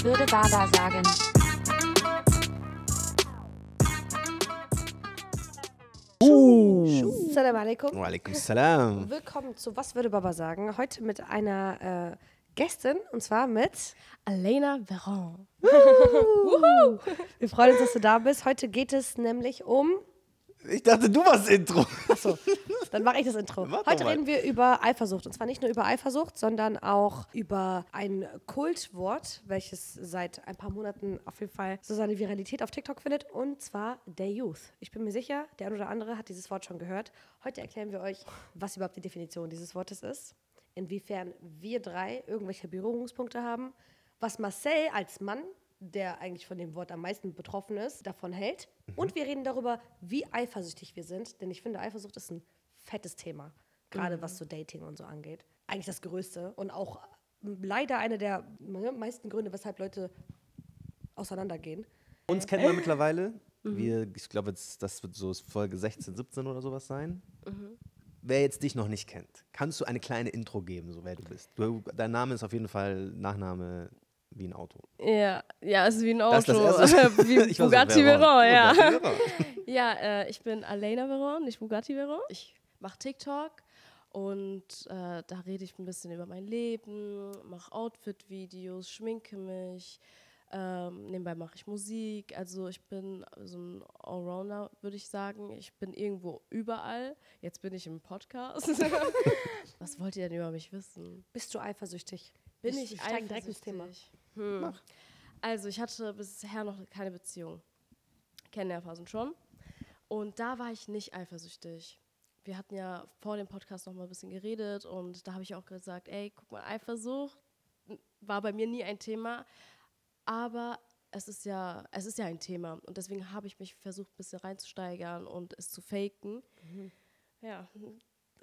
Was würde Baba sagen? Uh. Salam alaikum. Walaikum salam. Willkommen zu Was würde Baba sagen? Heute mit einer äh, Gästin und zwar mit. Alena Veron. Wir freuen uns, dass du da bist. Heute geht es nämlich um. Ich dachte, du warst Intro. Achso, dann mache ich das Intro. Heute reden wir über Eifersucht. Und zwar nicht nur über Eifersucht, sondern auch über ein Kultwort, welches seit ein paar Monaten auf jeden Fall so seine Viralität auf TikTok findet. Und zwar der Youth. Ich bin mir sicher, der ein oder andere hat dieses Wort schon gehört. Heute erklären wir euch, was überhaupt die Definition dieses Wortes ist, inwiefern wir drei irgendwelche Berührungspunkte haben, was Marcel als Mann der eigentlich von dem Wort am meisten betroffen ist, davon hält. Und wir reden darüber, wie eifersüchtig wir sind, denn ich finde, Eifersucht ist ein fettes Thema, gerade was so Dating und so angeht. Eigentlich das Größte und auch leider einer der meisten Gründe, weshalb Leute auseinandergehen. Uns kennt man mittlerweile. Wir, ich glaube, das wird so Folge 16, 17 oder sowas sein. Wer jetzt dich noch nicht kennt, kannst du eine kleine Intro geben, so wer du bist. Du, dein Name ist auf jeden Fall Nachname wie ein Auto. Ja, ja, ist wie ein Das Auto. ist das erste. wie Bugatti. Veyron, ja. Veyron. Ja, äh, ich bin Alena Veron, nicht Bugatti Veyron. Ich mache TikTok und äh, da rede ich ein bisschen über mein Leben, mache Outfit-Videos, schminke mich. Ähm, nebenbei mache ich Musik. Also ich bin so ein Allrounder, würde ich sagen. Ich bin irgendwo überall. Jetzt bin ich im Podcast. Was wollt ihr denn über mich wissen? Bist du eifersüchtig? Bin ich wir steigen direkt ins Thema. Hm. Also ich hatte bisher noch keine Beziehung. Kennenlernphasen schon. Und da war ich nicht eifersüchtig. Wir hatten ja vor dem Podcast noch mal ein bisschen geredet und da habe ich auch gesagt, ey, guck mal, Eifersucht war bei mir nie ein Thema, aber es ist ja, es ist ja ein Thema und deswegen habe ich mich versucht, ein bisschen reinzusteigern und es zu faken. Ja.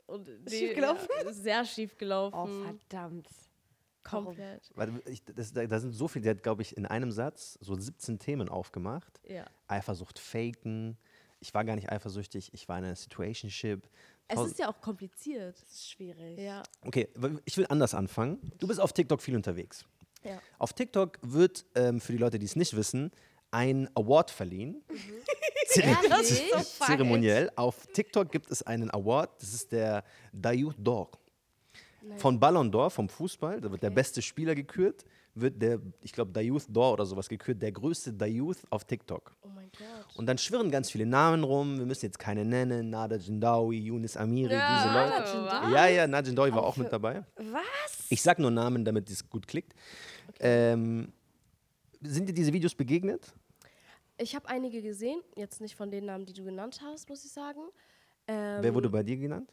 Und die- schief gelaufen? Ja, sehr schief gelaufen. Oh, verdammt. Komplett. Warte, ich, das, da, da sind so viele, der hat, glaube ich, in einem Satz so 17 Themen aufgemacht. Ja. Eifersucht faken. Ich war gar nicht eifersüchtig, ich war in einer Situationship. Es ist ja auch kompliziert. Das ist schwierig. Ja. Okay, ich will anders anfangen. Du bist auf TikTok viel unterwegs. Ja. Auf TikTok wird, ähm, für die Leute, die es nicht wissen, ein Award verliehen. Zere- Ehrlich? Zeremoniell. Auf TikTok gibt es einen Award, das ist der Dayouth d'Or. Von Ballon d'Or, vom Fußball, da wird der beste Spieler gekürt, wird der, ich glaube, Dayouth d'Or oder sowas gekürt, der größte Dayouth auf TikTok. Oh mein Gott. Und dann schwirren ganz viele Namen rum. Wir müssen jetzt keine nennen. Nada Jindawi, Yunus Amiri, diese Leute. Ja, ja, Nada Jindawi war auch mit dabei. Was? Ich sag nur Namen, damit es gut klickt. Ähm, sind dir diese Videos begegnet? Ich habe einige gesehen, jetzt nicht von den Namen, die du genannt hast, muss ich sagen. Ähm, Wer wurde bei dir genannt?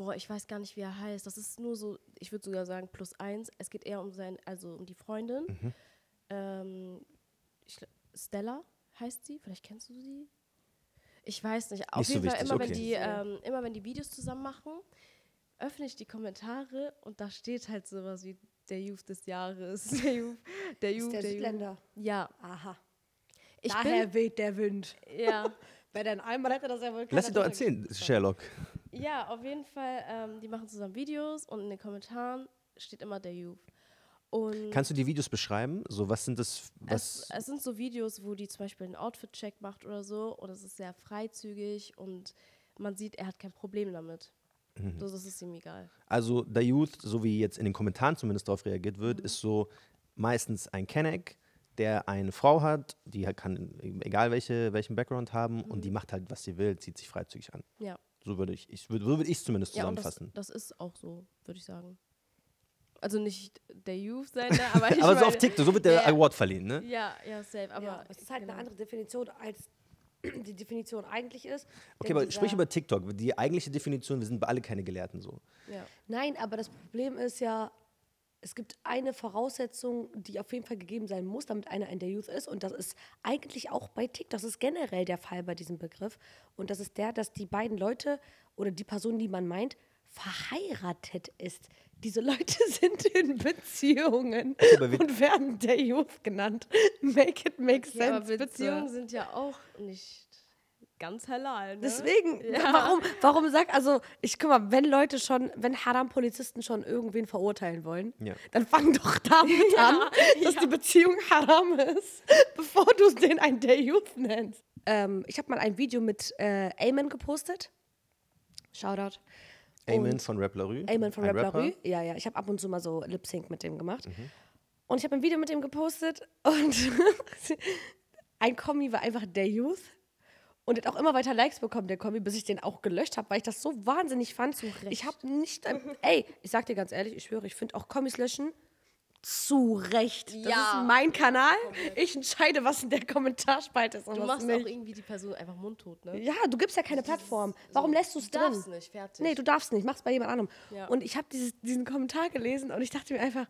Boah, ich weiß gar nicht, wie er heißt. Das ist nur so, ich würde sogar sagen, plus eins. Es geht eher um sein, also um die Freundin. Mhm. Ähm, ich, Stella heißt sie, vielleicht kennst du sie. Ich weiß nicht. Auf Nicht so jeden Fall, wichtig, immer, wenn okay. die, ähm, immer wenn die Videos zusammen machen, öffne ich die Kommentare und da steht halt sowas wie der Youth des Jahres. Der Youth, der Youth, Ist der der Youth. Ja, Aha. ich Daher weht der Wind. bin, ja. Wenn dann einmal hätte das ja wohl Lass dich doch erzählen, Sherlock. Ja, auf jeden Fall. Ähm, die machen zusammen Videos und in den Kommentaren steht immer der Youth. Und Kannst du die Videos beschreiben? So, was sind das? es, Was, es sind so Videos, wo die zum Beispiel einen Outfit-Check macht oder so und es ist sehr freizügig und man sieht, er hat kein Problem damit. Mhm. So, das ist ihm egal. also, der Youth, so wie jetzt in den Kommentaren zumindest darauf reagiert wird, Mhm. ist so meistens ein Kenneck, der eine Frau hat, die kann, egal welche, welchen Background haben, und Mhm. die macht halt, was sie will, zieht sich freizügig an. Ja, So würde ich, ich würd, so würde ich es zumindest ja und das, zusammenfassen. das ist auch so, würde ich sagen. Also nicht der Youth sein, ne, aber ich aber so meine, auf TikTok, so wird der Ja. Award verliehen, ne? Ja, ja, safe. Aber Ja, es ist halt genau. eine andere Definition, als die Definition eigentlich ist. Okay, aber sprich über TikTok. Die eigentliche Definition, wir sind alle keine Gelehrten so. Ja. Nein, aber das Problem ist ja, es gibt eine Voraussetzung, die auf jeden Fall gegeben sein muss, damit einer in der Youth ist. Und das ist eigentlich auch bei TikTok. Das ist generell der Fall bei diesem Begriff. Und das ist der, dass die beiden Leute oder die Person, die man meint, verheiratet ist. Diese Leute sind in Beziehungen aber und werden der Youth genannt. Make it make Ja, sense, aber bitte. Beziehungen sind ja auch nicht ganz halal. Ne? Deswegen, Ja. warum, warum sag, also, ich guck mal, wenn Leute schon, wenn Haram-Polizisten schon irgendwen verurteilen wollen, Ja. dann fang doch damit an, dass die Beziehung Haram ist, bevor du den ein Day Youth nennst. Ähm, ich habe mal ein Video mit äh, Ayman gepostet. Shoutout. Amen von Rap La Rue. Ayman von ein Rap La Rapper. Rue. Ja, ja. Ich habe ab und zu mal so Lip Sync mit dem gemacht. Mhm. Und ich habe ein Video mit dem gepostet und ein Kommi war einfach der Youth. Und hat auch immer weiter Likes bekommen, der Kommi, bis ich den auch gelöscht habe, weil ich das so wahnsinnig fand. Ich habe nicht. ein- ey, ich sag dir ganz ehrlich, ich schwöre, ich finde auch Kommis löschen zu Recht. Das Ja. ist mein Kanal. Ich entscheide, was in der Kommentarspalte ist und Du was machst nicht. auch irgendwie die Person einfach mundtot, ne? Ja, du gibst ja keine Plattform. Warum lässt du es Du drin? darfst nicht, fertig. Nee, du darfst nicht. Mach's bei jemand anderem. Ja. Und ich habe diesen Kommentar gelesen und ich dachte mir einfach,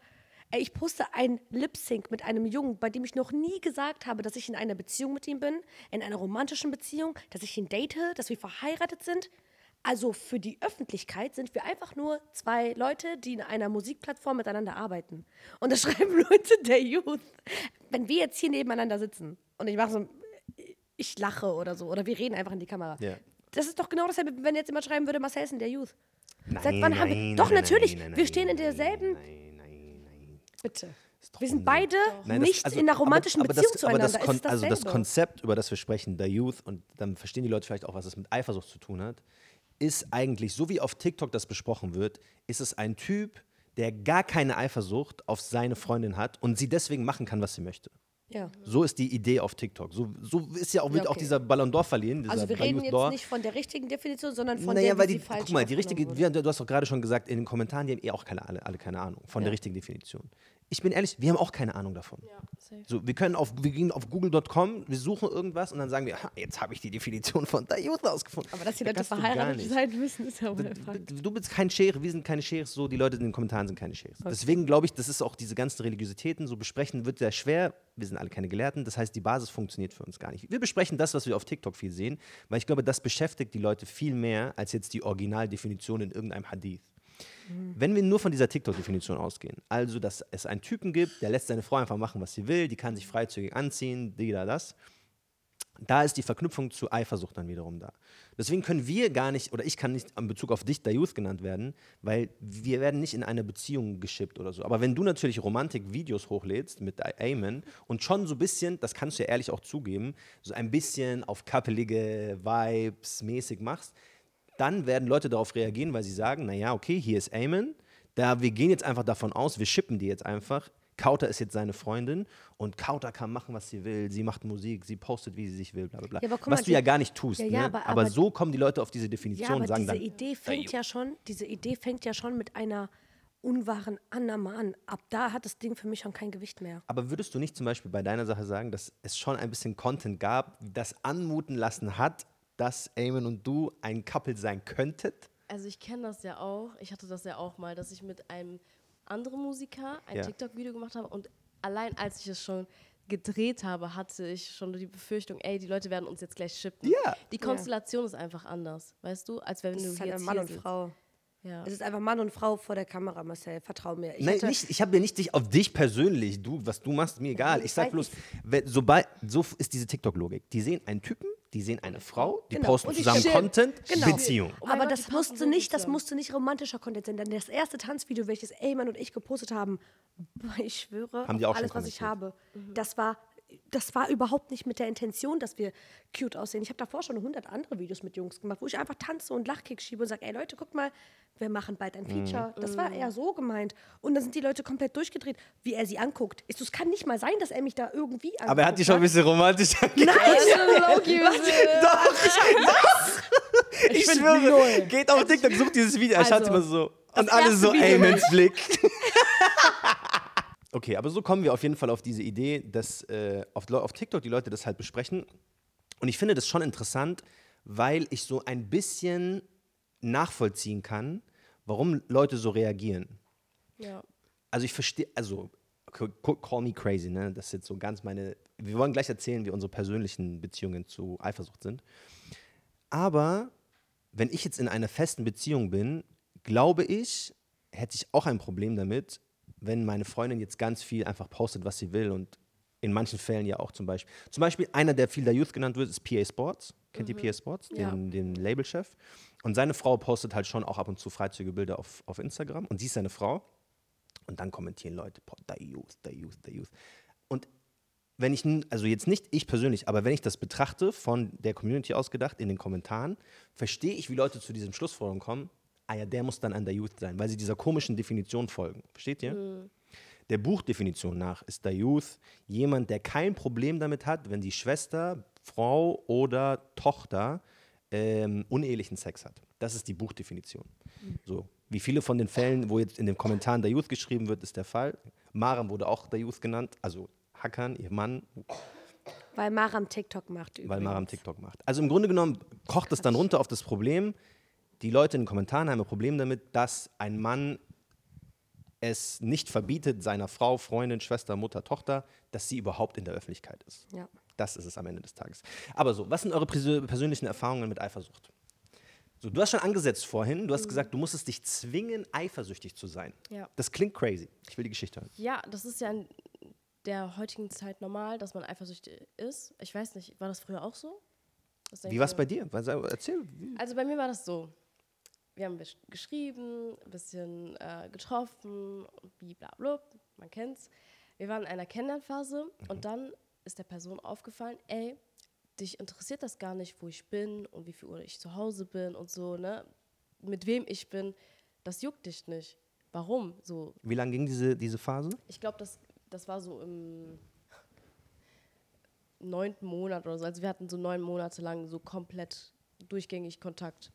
ey, ich poste ein Lip-Sync mit einem Jungen, bei dem ich noch nie gesagt habe, dass ich in einer Beziehung mit ihm bin, in einer romantischen Beziehung, dass ich ihn date, dass wir verheiratet sind. Also für die Öffentlichkeit sind wir einfach nur zwei Leute, die in einer Musikplattform miteinander arbeiten. Und da schreiben Leute der Youth. Wenn wir jetzt hier nebeneinander sitzen und ich mache so, ich lache oder so, oder wir reden einfach in die Kamera. Ja. Das ist doch genau dasselbe, wenn jetzt jemand schreiben würde, Marcel ist in der Youth. Nein, Seit wann haben wir. nein, Doch, nein, natürlich. nein, nein, wir stehen in nein, derselben. Bitte. Wir sind beide Nein, das- nicht also- in einer romantischen aber, aber Beziehung das, aber zueinander. das, Kon also das. Konzept, über das wir sprechen, der Youth, und dann verstehen die Leute vielleicht auch, was es mit Eifersucht zu tun hat, ist eigentlich, so wie auf TikTok das besprochen wird, ist es ein Typ, der gar keine Eifersucht auf seine Freundin hat und sie deswegen machen kann, was sie möchte. Ja. So ist die Idee auf TikTok. So, so ist ja auch, wird Ja, auch okay. dieser Ballon d'Or verliehen. Dieser Also wir reden jetzt nicht von der richtigen Definition, sondern von naja, der, weil die, falsch guck mal, die richtige, du hast doch gerade schon gesagt, in den Kommentaren, die haben eh auch keine, alle, alle keine Ahnung von Ja. der richtigen Definition. Ich bin ehrlich, wir haben auch keine Ahnung davon. Ja. So, wir können auf, wir gehen auf google.com, wir suchen irgendwas und dann sagen wir, jetzt habe ich die Definition von der Youth rausgefunden. Aber dass die Leute verheiratet sein müssen, ist ja der Du, bist kein Schere, wir sind keine Scheres, so die Leute in den Kommentaren sind keine Scheres. Deswegen glaube ich, das ist auch diese ganzen Religiositäten, so besprechen wird sehr schwer. Wir sind alle keine Gelehrten, das heißt, die Basis funktioniert für uns gar nicht. Wir besprechen das, was wir auf TikTok viel sehen, weil ich glaube, das beschäftigt die Leute viel mehr als jetzt die Originaldefinition in irgendeinem Hadith. Wenn wir nur von dieser TikTok-Definition ausgehen, also dass es einen Typen gibt, der lässt seine Frau einfach machen, was sie will, die kann sich freizügig anziehen, die da das, da ist die Verknüpfung zu Eifersucht dann wiederum da. Deswegen können wir gar nicht, oder ich kann nicht in Bezug auf dich der Youth genannt werden, weil wir werden nicht in eine Beziehung geschippt oder so. Aber wenn du natürlich Romantik-Videos hochlädst mit Amen und schon so ein bisschen, das kannst du ja ehrlich auch zugeben, so ein bisschen auf kappelige Vibes mäßig machst, dann werden Leute darauf reagieren, weil sie sagen, naja, okay, hier ist Amen, da wir gehen jetzt einfach davon aus, wir shippen die jetzt einfach. Kauter ist jetzt seine Freundin und Kauter kann machen, was sie will. Sie macht Musik, sie postet, wie sie sich will, bla bla bla. Ja, was mal, du ja gar nicht tust. Ja, ja, ne? aber- aber, aber- so kommen die Leute auf diese Ja, Definition aber und sagen diese dann, Idee fängt ja schon, diese Idee fängt ja schon mit einer unwahren Annahme an. Ab da hat das Ding für mich schon kein Gewicht mehr. aber würdest du nicht zum Beispiel bei deiner Sache sagen, dass es schon ein bisschen Content gab, das anmuten lassen hat, dass Eamon und du ein Couple sein könntet? Also ich kenne das ja auch. Ich hatte das ja auch mal, dass ich mit einem anderen Musiker ein Ja. TikTok-Video gemacht habe und allein als ich es schon gedreht habe, hatte ich schon die Befürchtung, ey, die Leute werden uns jetzt gleich shippen. Ja. Die Konstellation ist einfach anders, weißt du, als wenn Das du ist halt jetzt Mann hier und sitzt. Frau. Ja. Es ist einfach Mann und Frau vor der Kamera, Marcel. Vertrau mir. Ich Nein, nicht, ich habe ja nicht dich auf dich persönlich, du, was du machst, mir egal. ich sag bloß, sobald, so ist diese TikTok-Logik. Die sehen einen Typen, die sehen eine Frau, die Genau. posten die zusammen shit. Content, Genau. Beziehung. Oh aber Gott, das musste nicht, das musste nicht romantischer Content sein. Denn das erste Tanzvideo, welches Eyman und ich gepostet haben, ich schwöre, Haben die auch alles, was ich habe, das war, das war überhaupt nicht mit der Intention, dass wir cute aussehen. Ich habe davor schon 100 andere Videos mit Jungs gemacht, wo ich einfach tanze und Lachkick schiebe und sage, ey Leute, guck mal, wir machen bald ein Feature. Das war eher so gemeint. Und dann sind die Leute komplett durchgedreht, wie er sie anguckt. Ich so, es kann nicht mal sein, dass er mich da irgendwie anguckt. Aber er hat die schon ein bisschen romantisch Nein! Ich, ich schwöre, geht auf TikTok, sucht dieses Video, er schaut Also, immer so. Und alle so, Video. Amens Blick. Okay, aber so kommen wir auf jeden Fall auf diese Idee, dass äh, auf, auf TikTok die Leute das halt besprechen. Und ich finde das schon interessant, weil ich so ein bisschen nachvollziehen kann, warum Leute so reagieren. ja. Also ich verstehe, also call me crazy, ne? Das ist jetzt so ganz meine. Wir wollen gleich erzählen, wie unsere persönlichen Beziehungen zu Eifersucht sind. Aber wenn ich jetzt in einer festen Beziehung bin, glaube ich, hätte ich auch ein Problem damit, wenn meine Freundin jetzt ganz viel einfach postet, was sie will und in manchen Fällen ja auch zum Beispiel. Zum Beispiel einer, der viel der Youth genannt wird, ist PA Sports. Kennt ihr PS Sports, den, Ja. den Labelchef? Und seine Frau postet halt schon auch ab und zu Freizügige auf, auf Instagram. Und sie ist seine Frau. Und dann kommentieren Leute, der Youth, der Youth, der Youth. Und wenn ich, also jetzt nicht ich persönlich, aber wenn ich das betrachte, von der Community ausgedacht, in den Kommentaren, verstehe ich, wie Leute zu diesem Schlussfolgerung kommen, ah ja, der muss dann an der Youth sein, weil sie dieser komischen Definition folgen. Versteht ihr? Der Buchdefinition nach ist der Youth jemand, der kein Problem damit hat, wenn die Schwester, Frau oder Tochter ähm, unehelichen Sex hat. Das ist die Buchdefinition. So. Wie viele von den Fällen, wo jetzt in den Kommentaren der Youth geschrieben wird, ist der Fall. Maram wurde auch der Youth genannt, also Hakan, ihr Mann, Weil Maram TikTok macht übrigens. weil Maram TikTok macht. Also im Grunde genommen kocht es dann runter auf das Problem, die Leute in den Kommentaren haben ein Problem damit, dass ein Mann es nicht verbietet, seiner Frau, Freundin, Schwester, Mutter, Tochter, dass sie überhaupt in der Öffentlichkeit ist. Ja. Das ist es am Ende des Tages. Aber so, was sind eure persö- persönlichen Erfahrungen mit Eifersucht? So, du hast schon angesetzt vorhin, du hast gesagt, du musstest dich zwingen, eifersüchtig zu sein. Ja. Das klingt crazy. Ich will die Geschichte hören. Ja, das ist ja in der heutigen Zeit normal, dass man eifersüchtig ist. Ich weiß nicht, war das früher auch so? Wie war es bei dir? Erzähl. Wie? Also bei mir war das so. Wir haben gesch- geschrieben, ein bisschen äh, getroffen blablabla, man kennt's. Wir waren in einer Kennenlernphase und dann ist der Person aufgefallen, ey, dich interessiert das gar nicht, wo ich bin und wie viel Uhr ich zu Hause bin und so, ne? Mit wem ich bin, das juckt dich nicht. Warum? So, Wie lange ging diese, diese Phase? ich glaube, das, das war so im neunten Monat oder so. Also wir hatten so neun Monate lang so komplett durchgängig Kontakt.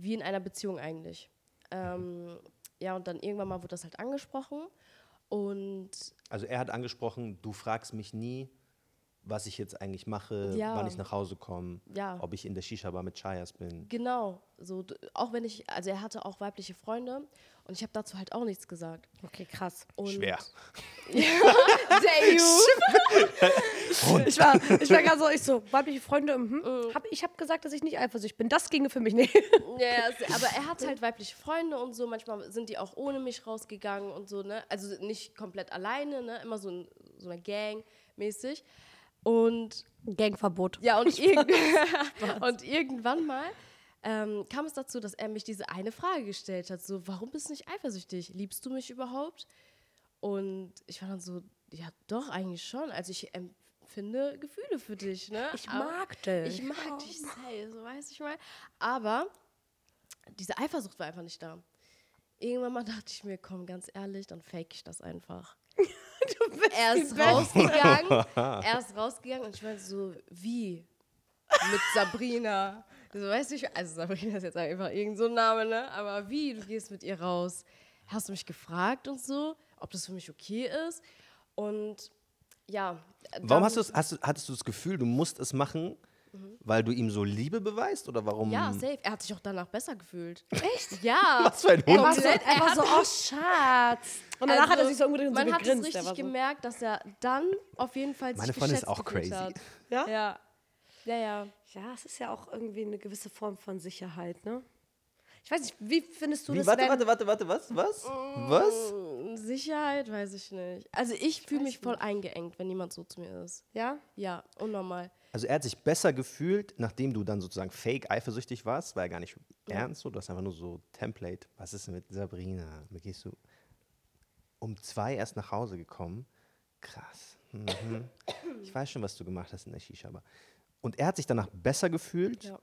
Wie in einer Beziehung eigentlich. Ähm, ja, und dann irgendwann mal wurde das halt angesprochen. Und Also er hat angesprochen, du fragst mich nie, was ich jetzt eigentlich mache, Ja. wann ich nach Hause komme, Ja. ob ich in der Shisha-Bar mit Chayas bin. genau, so, auch wenn ich, also er hatte auch weibliche Freunde und ich habe dazu halt auch nichts gesagt. Okay, krass. Und Schwer. Sehr Ich war, ich war gerade so, ich so, weibliche Freunde, mhm. hab, ich habe gesagt, dass ich nicht eifersüchtig bin. Das ginge für mich nicht. Ja, aber er hat halt weibliche Freunde und so. Manchmal sind die auch ohne mich rausgegangen und so, ne? Also nicht komplett alleine, ne? Immer so, ein, so eine Gang mäßig. Und Gangverbot. ja, und, irgend und irgendwann mal ähm, kam es dazu, dass er mich diese eine Frage gestellt hat: so, warum bist du nicht eifersüchtig? Liebst du mich überhaupt? Und ich war dann so, ja, doch, eigentlich schon. Also ich empfinde Gefühle für dich, ne? Ich Aber- mag dich. ich mag dich sehr, so weiß ich mal. Aber diese Eifersucht war einfach nicht da. Irgendwann mal dachte ich mir, komm, ganz ehrlich, dann fake ich das einfach. er ist rausgegangen, er ist rausgegangen und ich meinte so, wie? Mit Sabrina. So, weißt du, ich, also Sabrina ist jetzt einfach irgendein so ein Name, ne? Aber wie? Du gehst mit ihr raus. Hast du mich gefragt und so, ob das für mich okay ist? Und ja. Warum hast du, hast du, hattest du das Gefühl, du musst es machen, weil du ihm so Liebe beweist oder warum? Ja, safe. Er hat sich auch danach besser gefühlt. Echt? Ja. Was für ein Er Hund. war so, er war Er so, oh Schatz. Und danach hat er sich so umgedreht und so Also, Man hat es richtig so, gemerkt, dass er dann auf jeden Fall sich Meine Freundin ist geschätzt auch crazy. Hat. Ja? Ja. Ja, ja. Ja, es ist ja auch irgendwie eine gewisse Form von Sicherheit, ne? Ich weiß nicht, wie findest du Wie, das, warte, wenn... warte, warte, warte, was? Was? Was? Mm, Sicherheit weiß ich nicht. Also ich fühle mich voll eingeengt, wenn jemand so zu mir ist. Ja? Ja, unnormal. Also er hat sich besser gefühlt, nachdem du dann sozusagen fake eifersüchtig warst, war ja gar nicht ernst so, du hast einfach nur so Template. Was ist denn mit Sabrina? Wie gehst du um zwei erst nach Hause gekommen? Krass. Mhm. Ich weiß schon, was du gemacht hast in der Shisha, aber und er hat sich danach besser gefühlt Ja.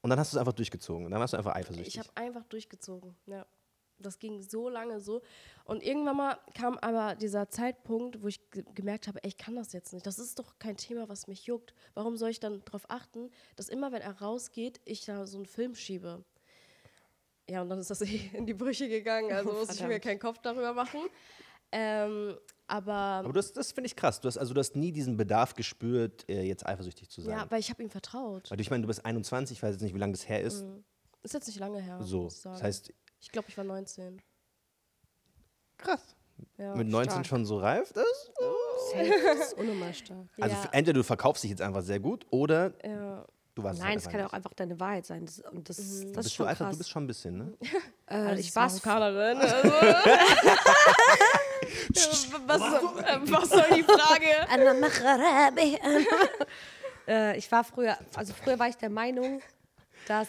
und dann hast du es einfach durchgezogen. Dann warst du einfach eifersüchtig. Ich habe einfach durchgezogen. Ja. Das ging so lange so. Und irgendwann mal kam aber dieser Zeitpunkt, wo ich ge gemerkt habe, ey, ich kann das jetzt nicht. Das ist doch kein Thema, was mich juckt. Warum soll ich dann darauf achten, dass immer, wenn er rausgeht, ich da so einen Film schiebe? Ja, und dann ist das eh in die Brüche gegangen. Also muss ich mir keinen Kopf darüber machen. Ähm, aber aber das, das finde ich krass. Du hast, also du hast nie diesen Bedarf gespürt, äh, jetzt eifersüchtig zu sein. ja, weil ich habe ihm vertraut. Weil ich meine, du bist 21, ich weiß jetzt nicht, wie lange das her ist. Ist jetzt nicht lange her. So, muss ich sagen. das heißt, ich glaube, ich war 19. krass. Ja. Mit 19 stark. schon so reif ist? Safe, das ist unnormal stark. Also Ja. entweder du verkaufst dich jetzt einfach sehr gut oder Ja. du warst Nein, es halt kann ja auch einfach deine Wahrheit sein. Das, und das, das nicht. ist bist du, krass. du bist schon ein bisschen, ne? äh, Also ich war Marokkanerin. Also. was, äh, was soll die Frage? Äh, ich war früher, also früher war ich der Meinung, dass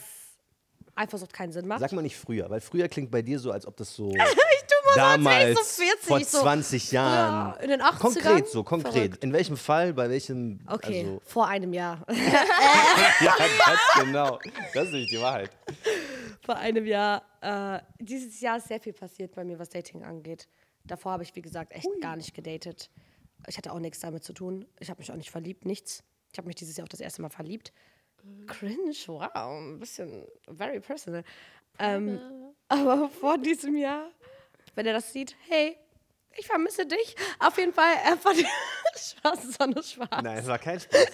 Eifersucht keinen Sinn macht. Sag mal nicht früher, weil früher klingt bei dir so, als ob das so ich tu mal so, damals so 40, vor so, 20 Jahren. Ja, in den 80ern? Konkret so, konkret. Verrückt. In welchem Fall, bei welchem. Okay, Also, vor einem Jahr. ja, ganz genau. Das ist nämlich die Wahrheit. vor einem Jahr. Äh, dieses Jahr ist sehr viel passiert bei mir, was Dating angeht. Davor habe ich, wie gesagt, echt gar nicht gedatet. Ich hatte auch nichts damit zu tun. Ich habe mich auch nicht verliebt, nichts. Ich habe mich dieses Jahr auch das erste Mal verliebt. Cringe, wow, ein bisschen very personal. Ähm, aber vor diesem Jahr, wenn er das sieht, hey, ich vermisse dich. Auf jeden Fall, er fand Spaß, das war nur Spaß. Nein, es war kein Spaß.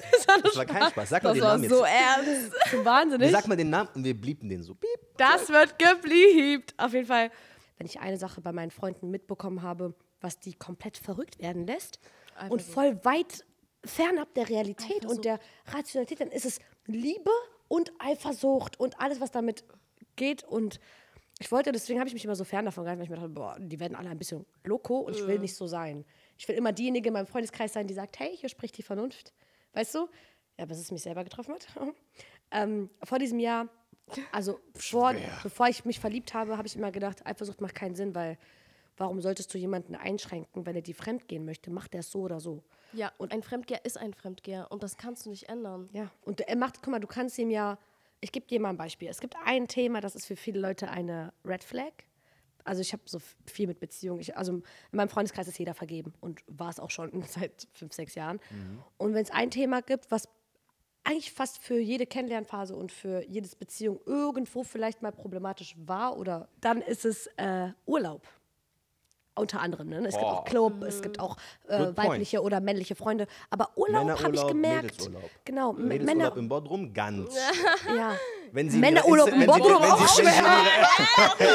Es war kein Spaß. Sag mal Das den war Namen so jetzt. ernst. So wahnsinnig. Sag mal den Namen und wir blieben den so. Piep. Das wird gebliebt. Auf jeden Fall, wenn ich eine Sache bei meinen Freunden mitbekommen habe, was die komplett verrückt werden lässt und Eifersucht. voll weit fernab der Realität und der Rationalität, dann ist es Liebe und Eifersucht und alles, was damit geht. Und ich wollte, deswegen habe ich mich immer so fern davon gehalten, weil ich mir dachte, boah, die werden alle ein bisschen loco und ich will nicht so sein. Ich will immer diejenige in meinem Freundeskreis sein, die sagt, hey, hier spricht die Vernunft. Weißt du? Ja, bis es mich selber getroffen hat. ähm, vor diesem Jahr, also vor, bevor ich mich verliebt habe, habe ich immer gedacht, Eifersucht macht keinen Sinn, weil warum solltest du jemanden einschränken, wenn er die fremdgehen möchte? Macht er es so oder so? Ja, und ein Fremdgeher ist ein Fremdgeher und das kannst du nicht ändern. Ja, und er macht, guck mal, du kannst ihm ja, ich gebe dir mal ein Beispiel. Es gibt ein Thema, das ist für viele Leute eine Red Flag. Also ich habe so viel mit Beziehungen. Ich, also in meinem Freundeskreis ist jeder vergeben und war es auch schon seit fünf, sechs Jahren. Und wenn es ein Thema gibt, was eigentlich fast für jede Kennenlernphase und für jedes Beziehung irgendwo vielleicht mal problematisch war oder dann ist es äh, Urlaub. Unter anderem. Ne? Es gibt auch Club, es gibt auch äh, weibliche oder männliche Freunde. Aber Urlaub habe ich gemerkt. Mädelsurlaub. Genau, Mädelsurlaub Männer. im Bodrum, ganz. Ja. Wenn sie Männerurlaub im Bodrum auch ihre-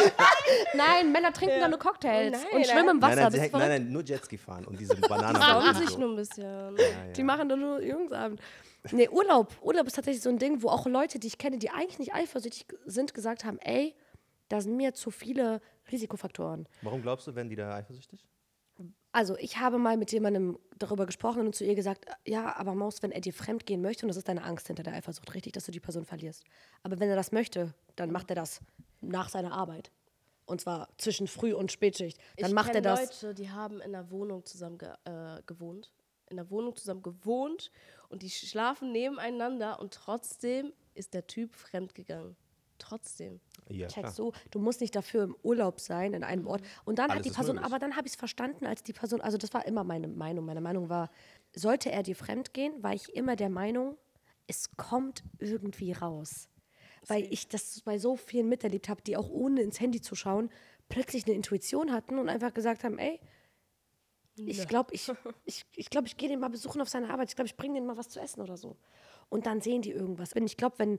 Nein, Männer trinken dann nur Cocktails Nein, und schwimmen im Wasser. Nein, nein, nein, nein, nur Jetski fahren und diese Die Bananen. trauen und sich so. nur ein bisschen. Die machen dann nur Jungsabend. Nee, Urlaub. Urlaub ist tatsächlich so ein Ding, wo auch Leute, die ich kenne, die eigentlich nicht eifersüchtig sind, gesagt haben, ey, da sind mir zu viele Risikofaktoren. Warum glaubst du, werden die da eifersüchtig? Also ich habe mal mit jemandem darüber gesprochen und zu ihr gesagt, ja, aber Maus, wenn er dir fremd gehen möchte, und das ist deine Angst hinter der Eifersucht, richtig, dass du die Person verlierst. Aber wenn er das möchte, dann macht er das nach seiner Arbeit. Und zwar zwischen Früh- und Spätschicht. Dann ich macht er das. Leute, die haben in der Wohnung zusammen ge äh, gewohnt. In der Wohnung zusammen gewohnt und die schlafen nebeneinander und trotzdem ist der Typ fremdgegangen. Trotzdem. Ja, klar. Checkst du, du musst nicht dafür im Urlaub sein, in einem Ort. Und dann Alles hat die Person, möglich. aber dann habe ich es verstanden, als die Person, also das war immer meine Meinung. Meine Meinung war, sollte er dir fremd gehen, war ich immer der Meinung, es kommt irgendwie raus. Weil ich das bei so vielen miterlebt habe, die auch ohne ins Handy zu schauen, plötzlich eine Intuition hatten und einfach gesagt haben, ey, ich glaube, ich, ich, ich, glaub, ich gehe den mal besuchen auf seine Arbeit. Ich glaube, ich bringe den mal was zu essen oder so. Und dann sehen die irgendwas. Wenn ich glaube, wenn,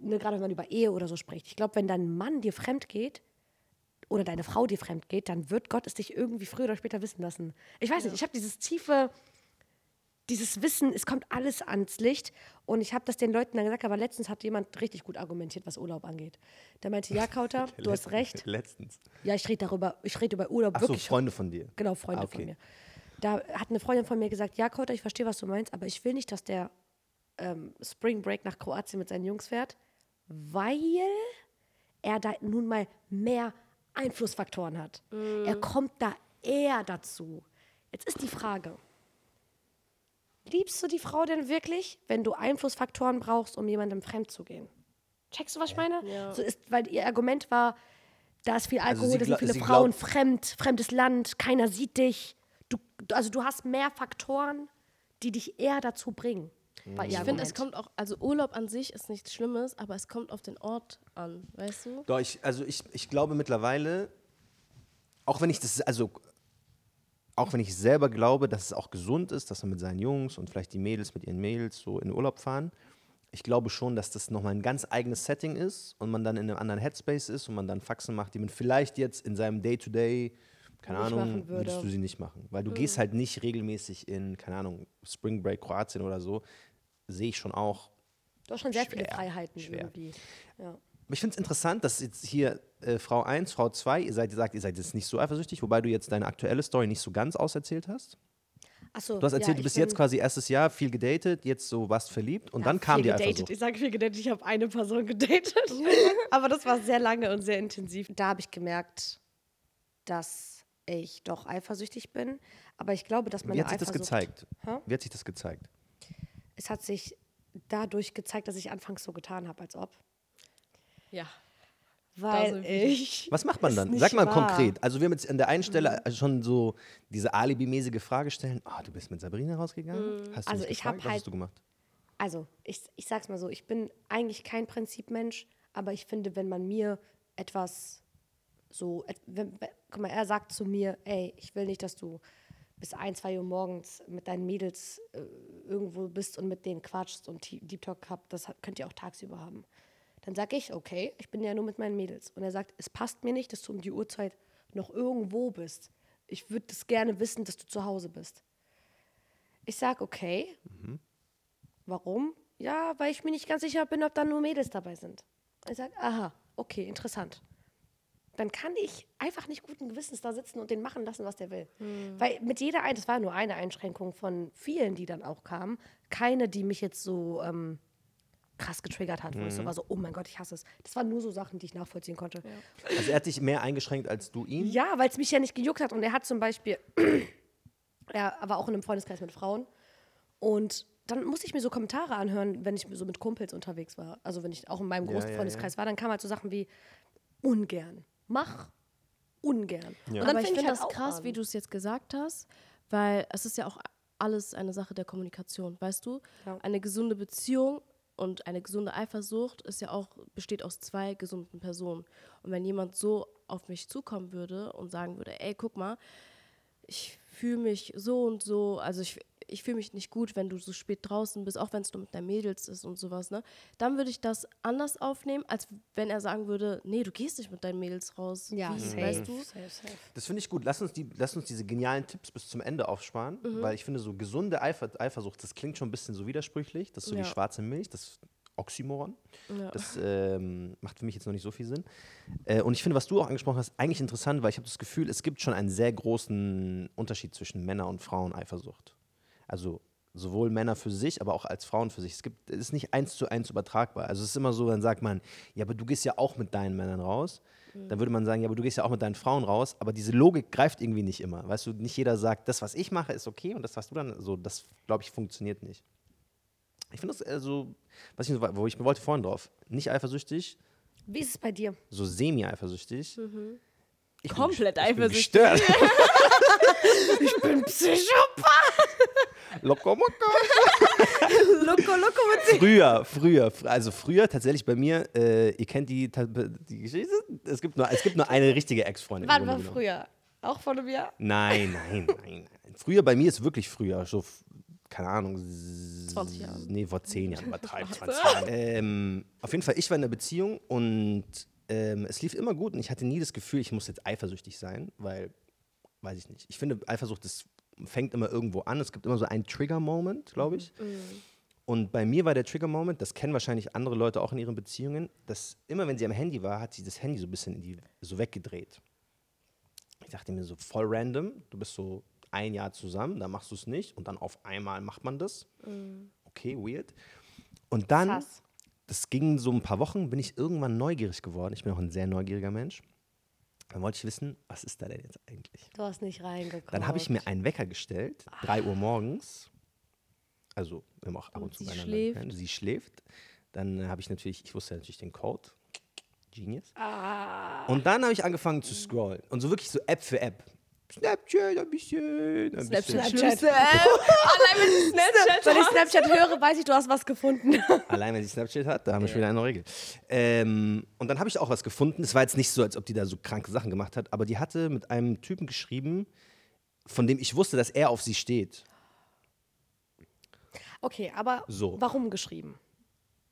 ne, gerade wenn man über Ehe oder so spricht, ich glaube, wenn dein Mann dir fremd geht oder deine Frau dir fremd geht, dann wird Gott es dich irgendwie früher oder später wissen lassen. Ich weiß nicht, ich habe dieses tiefe, dieses Wissen, es kommt alles ans Licht. Und ich habe das den Leuten dann gesagt, aber letztens hat jemand richtig gut argumentiert, was Urlaub angeht. Der meinte, ja, Kauter, du hast recht. Letztens. Ja, ich rede darüber, ich rede über Urlaub Ach so, wirklich. Freunde von dir. Genau, Freunde Ah, okay. von mir. Da hat eine Freundin von mir gesagt, ja, Kauter, ich verstehe, was du meinst, aber ich will nicht, dass der ähm, Spring Break nach Kroatien mit seinen Jungs fährt, weil er da nun mal mehr Einflussfaktoren hat. Er kommt da eher dazu. Jetzt ist die Frage, liebst du die Frau denn wirklich, wenn du Einflussfaktoren brauchst, um jemandem fremd zu gehen? Checkst du, was ich meine? Ja. So ist, weil ihr Argument war, da ist viel Alkohol, sie da sind viele Frauen, fremd, fremdes Land, keiner sieht dich. Du- also du hast mehr Faktoren, die dich eher dazu bringen. Ich finde, es kommt auch, also Urlaub an sich ist nichts Schlimmes, aber es kommt auf den Ort an, weißt du? Doch, ich, also ich, ich glaube mittlerweile, auch wenn ich das, also auch wenn ich selber glaube, dass es auch gesund ist, dass man mit seinen Jungs und vielleicht die Mädels mit ihren Mädels so in Urlaub fahren, ich glaube schon, dass das nochmal ein ganz eigenes Setting ist und man dann in einem anderen Headspace ist und man dann Faxen macht, die man vielleicht jetzt in seinem Day-to-Day, keine Nicht Ahnung, würde. würdest du sie nicht machen. Weil du gehst halt nicht regelmäßig in, keine Ahnung, Spring Break Kroatien oder so, sehe ich schon auch, Du hast schon sehr viele schwer, Freiheiten schwer. irgendwie. Ja. Aber ich finde es interessant, dass jetzt hier äh, Frau 1, Frau 2, ihr seid, ihr sagt, ihr seid jetzt nicht so eifersüchtig, wobei du jetzt deine aktuelle Story nicht so ganz auserzählt hast. Achso, Du hast erzählt, du bist jetzt quasi erstes Jahr viel gedatet, jetzt so warst verliebt und dann kam die gedatet. Eifersucht. Ich sage viel gedatet, ich habe eine Person gedatet. Aber das war sehr lange und sehr intensiv. Da habe ich gemerkt, dass ich doch eifersüchtig bin. Aber ich glaube, dass meine Wie hat sich das gezeigt? Hä? Wie hat sich das gezeigt? Es hat sich dadurch gezeigt, dass ich anfangs so getan habe, als ob. Ja. Weil ich... Was macht man dann? Sag mal war. konkret. Also wir haben jetzt an der einen Stelle also schon so diese alibimäßige Frage stellen. Ah, du bist mit Sabrina rausgegangen? Hast du Also ich gefragt? Was halt- hast du gemacht? Also, ich, ich sag's mal so, ich bin eigentlich kein Prinzipmensch, aber ich finde, wenn man mir etwas so, wenn, guck mal, er sagt zu mir, ey, ich will nicht, dass du bis ein, zwei Uhr morgens mit deinen Mädels äh, irgendwo bist und mit denen quatschst und Deep Talk habt, das könnt ihr auch tagsüber haben. Dann sag ich, okay, ich bin ja nur mit meinen Mädels. Und er sagt, es passt mir nicht, dass du um die Uhrzeit noch irgendwo bist. Ich würde das gerne wissen, dass du zu Hause bist. Ich sag, okay, Warum? Ja, weil ich mir nicht ganz sicher bin, ob da nur Mädels dabei sind. Er sagt, aha, okay, interessant. Dann kann ich einfach nicht guten Gewissens da sitzen und den machen lassen, was der will. Weil mit jeder, ein, das war nur eine Einschränkung von vielen, die dann auch kamen, keine, die mich jetzt so ähm, krass getriggert hat, wo ich so war so, oh mein Gott, ich hasse es. Das waren nur so Sachen, die ich nachvollziehen konnte. Also er hat dich mehr eingeschränkt als du ihn? Ja, weil es mich ja nicht gejuckt hat. Und er hat zum Beispiel, er war auch in einem Freundeskreis mit Frauen. Und dann musste ich mir so Kommentare anhören, wenn ich so mit Kumpels unterwegs war. Also wenn ich auch in meinem Ja, großen ja, Freundeskreis war, dann kamen halt so Sachen wie ungern. Mach ungern. Ja. Und Aber ich fäng finde halt das krass, an. wie du es jetzt gesagt hast, weil es ist ja auch alles eine Sache der Kommunikation, weißt du? Ja. Eine gesunde Beziehung und eine gesunde Eifersucht ist ja auch, besteht aus zwei gesunden Personen. Und wenn jemand so auf mich zukommen würde und sagen würde, ey, guck mal, ich fühle mich so und so, also ich, ich fühle mich nicht gut, wenn du so spät draußen bist, auch wenn es nur mit deinen Mädels ist und sowas, ne? Dann würde ich das anders aufnehmen, als wenn er sagen würde, nee, du gehst nicht mit deinen Mädels raus. Ja, Wie, safe, weißt du? safe, safe. Das finde ich gut. Lass uns, die, lass uns diese genialen Tipps bis zum Ende aufsparen, Mhm. weil ich finde, so gesunde Eifer Eifersucht, das klingt schon ein bisschen so widersprüchlich. Das ist so Ja. wie schwarze Milch, das ist Oxymoron. Das ähm, macht für mich jetzt noch nicht so viel Sinn. Äh, und ich finde, was du auch angesprochen hast, eigentlich interessant, weil ich habe das Gefühl, es gibt schon einen sehr großen Unterschied zwischen Männer- und Frauen-Eifersucht. Also sowohl Männer für sich, aber auch als Frauen für sich. Es, gibt, es ist nicht eins zu eins übertragbar. Also es ist immer so, dann sagt man, ja, aber du gehst ja auch mit deinen Männern raus. Dann würde man sagen, ja, aber du gehst ja auch mit deinen Frauen raus. Aber diese Logik greift irgendwie nicht immer. Weißt du, nicht jeder sagt, das, was ich mache, ist okay und das, was du dann so, das, glaube ich, funktioniert nicht. Ich finde das äh, so, was ich, wo ich wollte vorhin drauf, nicht eifersüchtig, Wie ist es bei dir? so semi-eifersüchtig. Ich bin Komplett ich bin eifersüchtig. Gestört. Ich bin Psychopath. Loco. Loco, loco mit sich. Früher, früher, fr- also früher tatsächlich bei mir, äh, ihr kennt die, die Geschichte, es gibt nur, es gibt nur eine richtige Ex-Freundin. Wann war früher? Auch von einem Jahr? Nein, nein, nein, nein. Früher bei mir ist wirklich früher, so, keine Ahnung, s- 20 Jahre. Nee, vor 10 Jahren, übertreibt 20 Jahre. Ähm, auf jeden Fall, ich war in einer Beziehung und ähm, es lief immer gut und ich hatte nie das Gefühl, ich muss jetzt eifersüchtig sein, weil, weiß ich nicht. Ich finde, Eifersucht, das fängt immer irgendwo an. Es gibt immer so einen Trigger-Moment, glaube ich. Und bei mir war der Trigger-Moment, das kennen wahrscheinlich andere Leute auch in ihren Beziehungen, dass immer, wenn sie am Handy war, hat sie das Handy so ein bisschen in die, so weggedreht. Ich dachte mir so, voll random, du bist so ein Jahr zusammen, dann machst du es nicht und dann auf einmal macht man das. Okay, weird. Und dann, Krass. Das ging so ein paar Wochen, bin ich irgendwann neugierig geworden. Ich bin auch ein sehr neugieriger Mensch. Dann wollte ich wissen, was ist da denn jetzt eigentlich? Du hast nicht reingekommen. Dann habe ich mir einen Wecker gestellt, 3 Uhr morgens. Also, wir haben auch ab und, zu sie schläft. Sie schläft. Dann habe ich natürlich, ich wusste natürlich den Code. Genius. Ah. Und dann habe ich angefangen zu scrollen. Und so wirklich so App für App. Snapchat ein bisschen. Ein bisschen. Snapchat. Schlimmste. Allein wenn ich Snapchat Wenn ich Snapchat höre, weiß ich, du hast was gefunden. Allein wenn sie Snapchat hat, da haben wir schon wieder eine Regel. Ähm, und dann habe ich auch was gefunden. Es war jetzt nicht so, als ob die da so kranke Sachen gemacht hat, aber die hatte mit einem Typen geschrieben, von dem ich wusste, dass er auf sie steht. Okay, aber So. warum geschrieben?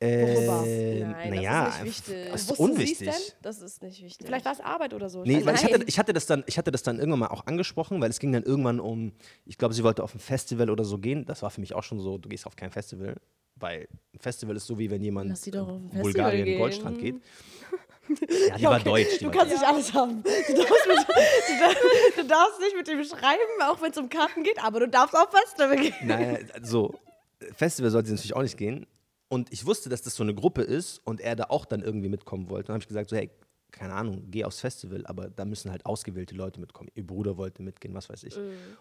Worüber? Nein, naja, das ist nicht wichtig. Das ist Wusste sie's unwichtig. denn? Das ist nicht wichtig. Vielleicht war es Arbeit oder so. Nee, weil ich hatte, ich, hatte das dann, ich hatte das dann irgendwann mal auch angesprochen, weil es ging dann irgendwann um, ich glaube, sie wollte auf ein Festival oder so gehen. Das war für mich auch schon so, du gehst auf kein Festival, weil ein Festival ist so wie wenn jemand Lass sie doch auf ein in Bulgarien gehen. Goldstrand geht. Ja, die war deutsch. Die Du war kannst nicht alles haben. Du darfst, mit, du, darfst, du darfst nicht mit ihm schreiben, auch wenn es um Karten geht, aber du darfst auch Festival gehen. Naja, so, Festival sollte sie natürlich auch nicht gehen. Und ich wusste, dass das so eine Gruppe ist und er da auch dann irgendwie mitkommen wollte. Dann habe ich gesagt, so, hey, keine Ahnung, geh aufs Festival, aber da müssen halt ausgewählte Leute mitkommen. Ihr Bruder wollte mitgehen, was weiß ich.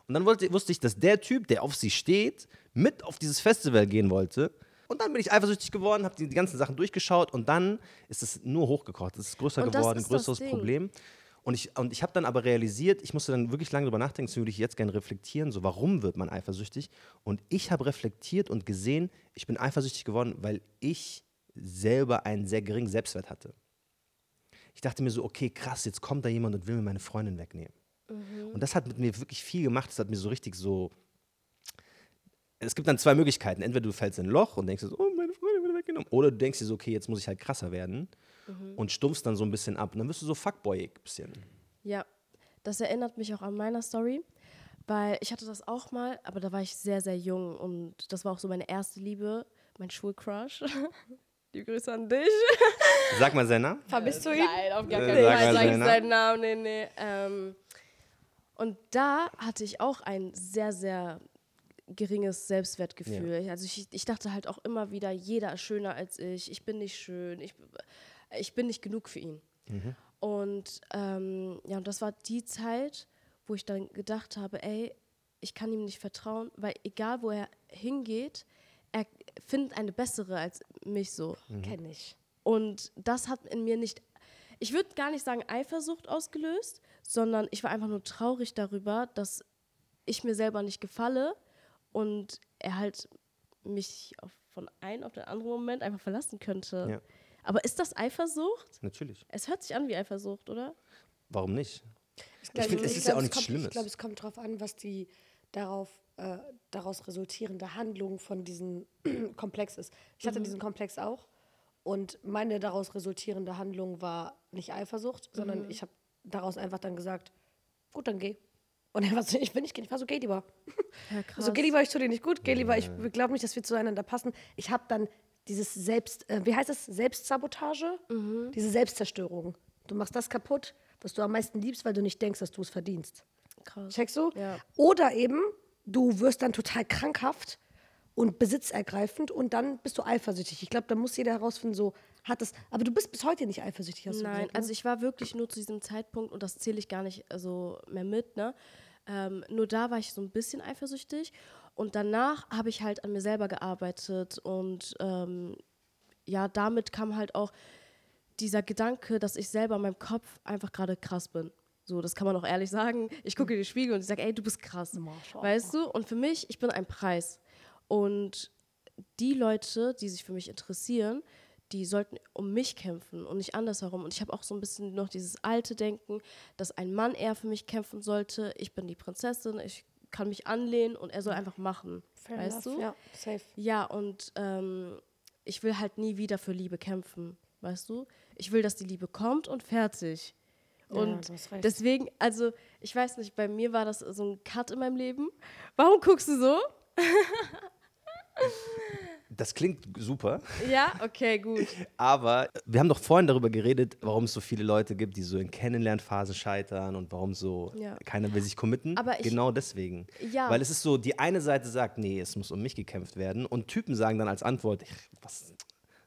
Und dann wollte, wusste ich, dass der Typ, der auf sie steht, mit auf dieses Festival gehen wollte. Und dann bin ich eifersüchtig geworden, habe die, die ganzen Sachen durchgeschaut und dann ist es nur hochgekocht. Es ist größer Und geworden, das größeres. Problem. Und ich, und ich habe dann aber realisiert, ich musste dann wirklich lange drüber nachdenken, das würde ich jetzt gerne reflektieren, so warum wird man eifersüchtig? Und ich habe reflektiert und gesehen, ich bin eifersüchtig geworden, weil ich selber einen sehr geringen Selbstwert hatte. Ich dachte mir so, okay, krass, jetzt kommt da jemand und will mir meine Freundin wegnehmen. Und das hat mit mir wirklich viel gemacht, das hat mir so richtig so. Es gibt dann zwei Möglichkeiten. Entweder du fällst in ein Loch und denkst so, oh, meine Freundin wird weggenommen. Oder du denkst dir so, okay, jetzt muss ich halt krasser werden und stumpfst dann so ein bisschen ab. Und dann wirst du so fuckboyig ein bisschen. Ja, das erinnert mich auch an meiner Story, weil ich hatte das auch mal, aber da war ich sehr, sehr jung und das war auch so meine erste Liebe, mein Schulcrush. Die Grüße an dich. Sag mal seinen Namen. Vermisst du ihn? Nein, auf gar Äh, keinen sag mal Fall sage ich seinen Namen. Nee, nee. Ähm, und da hatte ich auch ein sehr, sehr geringes Selbstwertgefühl. Also ich, ich dachte halt auch immer wieder, jeder ist schöner als ich, ich bin nicht schön, ich, ich bin nicht genug für ihn. Und ähm, ja, und das war die Zeit, wo ich dann gedacht habe, ey, ich kann ihm nicht vertrauen, weil egal wo er hingeht, er findet eine bessere als mich so. Kenn ich. Und das hat in mir nicht, ich würde gar nicht sagen Eifersucht ausgelöst, sondern ich war einfach nur traurig darüber, dass ich mir selber nicht gefalle und er halt mich auf, von einem auf den anderen Moment einfach verlassen könnte. Ja. Aber ist das Eifersucht? Natürlich. Es hört sich an wie Eifersucht, oder? Warum nicht? Ich, finde, es ist ja auch nichts kommt, Schlimmes. Ich glaube, es kommt darauf an, was die darauf, äh, daraus resultierende Handlung von diesem Komplex ist. Ich hatte diesen Komplex auch und meine daraus resultierende Handlung war nicht Eifersucht, sondern ich habe daraus einfach dann gesagt, gut, dann geh. Und er war so, ich will nicht gehen. Ich war so, geh lieber. Ja, krass. So, geh lieber, ich tue dir nicht gut, geh lieber, ich glaube nicht, dass wir zueinander passen. Ich habe dann dieses Selbst, äh, wie heißt das, Selbstsabotage, diese Selbstzerstörung. Du machst das kaputt, was du am meisten liebst, weil du nicht denkst, dass du es verdienst. Krass. Checkst du? Ja. Oder eben, du wirst dann total krankhaft und besitzergreifend und dann bist du eifersüchtig. Ich glaube, da muss jeder herausfinden, so hat es. Aber du bist bis heute nicht eifersüchtig, hast du Nein, gesagt, ne? also ich war wirklich nur zu diesem Zeitpunkt und das zähle ich gar nicht so mehr mit, ne? Ähm, nur da war ich so ein bisschen eifersüchtig und danach habe ich halt an mir selber gearbeitet und ähm, ja, damit kam halt auch dieser Gedanke, dass ich selber in meinem Kopf einfach gerade krass bin. So, das kann man auch ehrlich sagen. Ich gucke in den Spiegel und ich sage, ey, du bist krass. Weißt du? Und für mich, ich bin ein Preis. Und die Leute, die sich für mich interessieren, die sollten um mich kämpfen und nicht andersherum. Und ich habe auch so ein bisschen noch dieses alte Denken, dass ein Mann eher für mich kämpfen sollte. Ich bin die Prinzessin, ich kann mich anlehnen und er soll einfach machen. Fair weißt enough. du? Ja, safe. Ja, und ähm, ich will halt nie wieder für Liebe kämpfen, weißt du? Ich will, dass die Liebe kommt und fertig. Ja, Und recht. deswegen, also ich weiß nicht, bei mir war das so ein Cut in meinem Leben. Warum guckst du so? Das klingt super, Ja, okay, gut. aber wir haben doch vorhin darüber geredet, warum es so viele Leute gibt, die so in Kennenlernphasen scheitern und warum so Ja. keiner will sich committen. Aber ich- genau deswegen. Ja. Weil es ist so, die eine Seite sagt, nee, es muss um mich gekämpft werden und Typen sagen dann als Antwort, "Ach, was,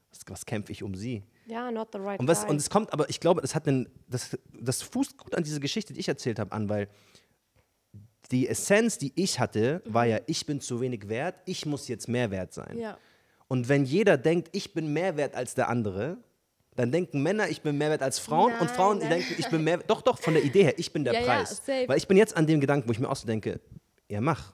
was, was kämpfe ich um sie? Ja, not the right Und, was, und es kommt, aber ich glaube, das hat einen, das, das fußt gut an diese Geschichte, die ich erzählt habe, an, weil die Essenz, die ich hatte, war ja, ich bin zu wenig wert, ich muss jetzt mehr wert sein. Ja. Und wenn jeder denkt, ich bin mehr wert als der andere, dann denken Männer, ich bin mehr wert als Frauen und Nein, Frauen nein. denken, ich bin mehr Doch, doch, von der Idee her, ich bin der Ja, ja, Preis. safe. Weil ich bin jetzt an dem Gedanken, wo ich mir auch so denke, ja, mach.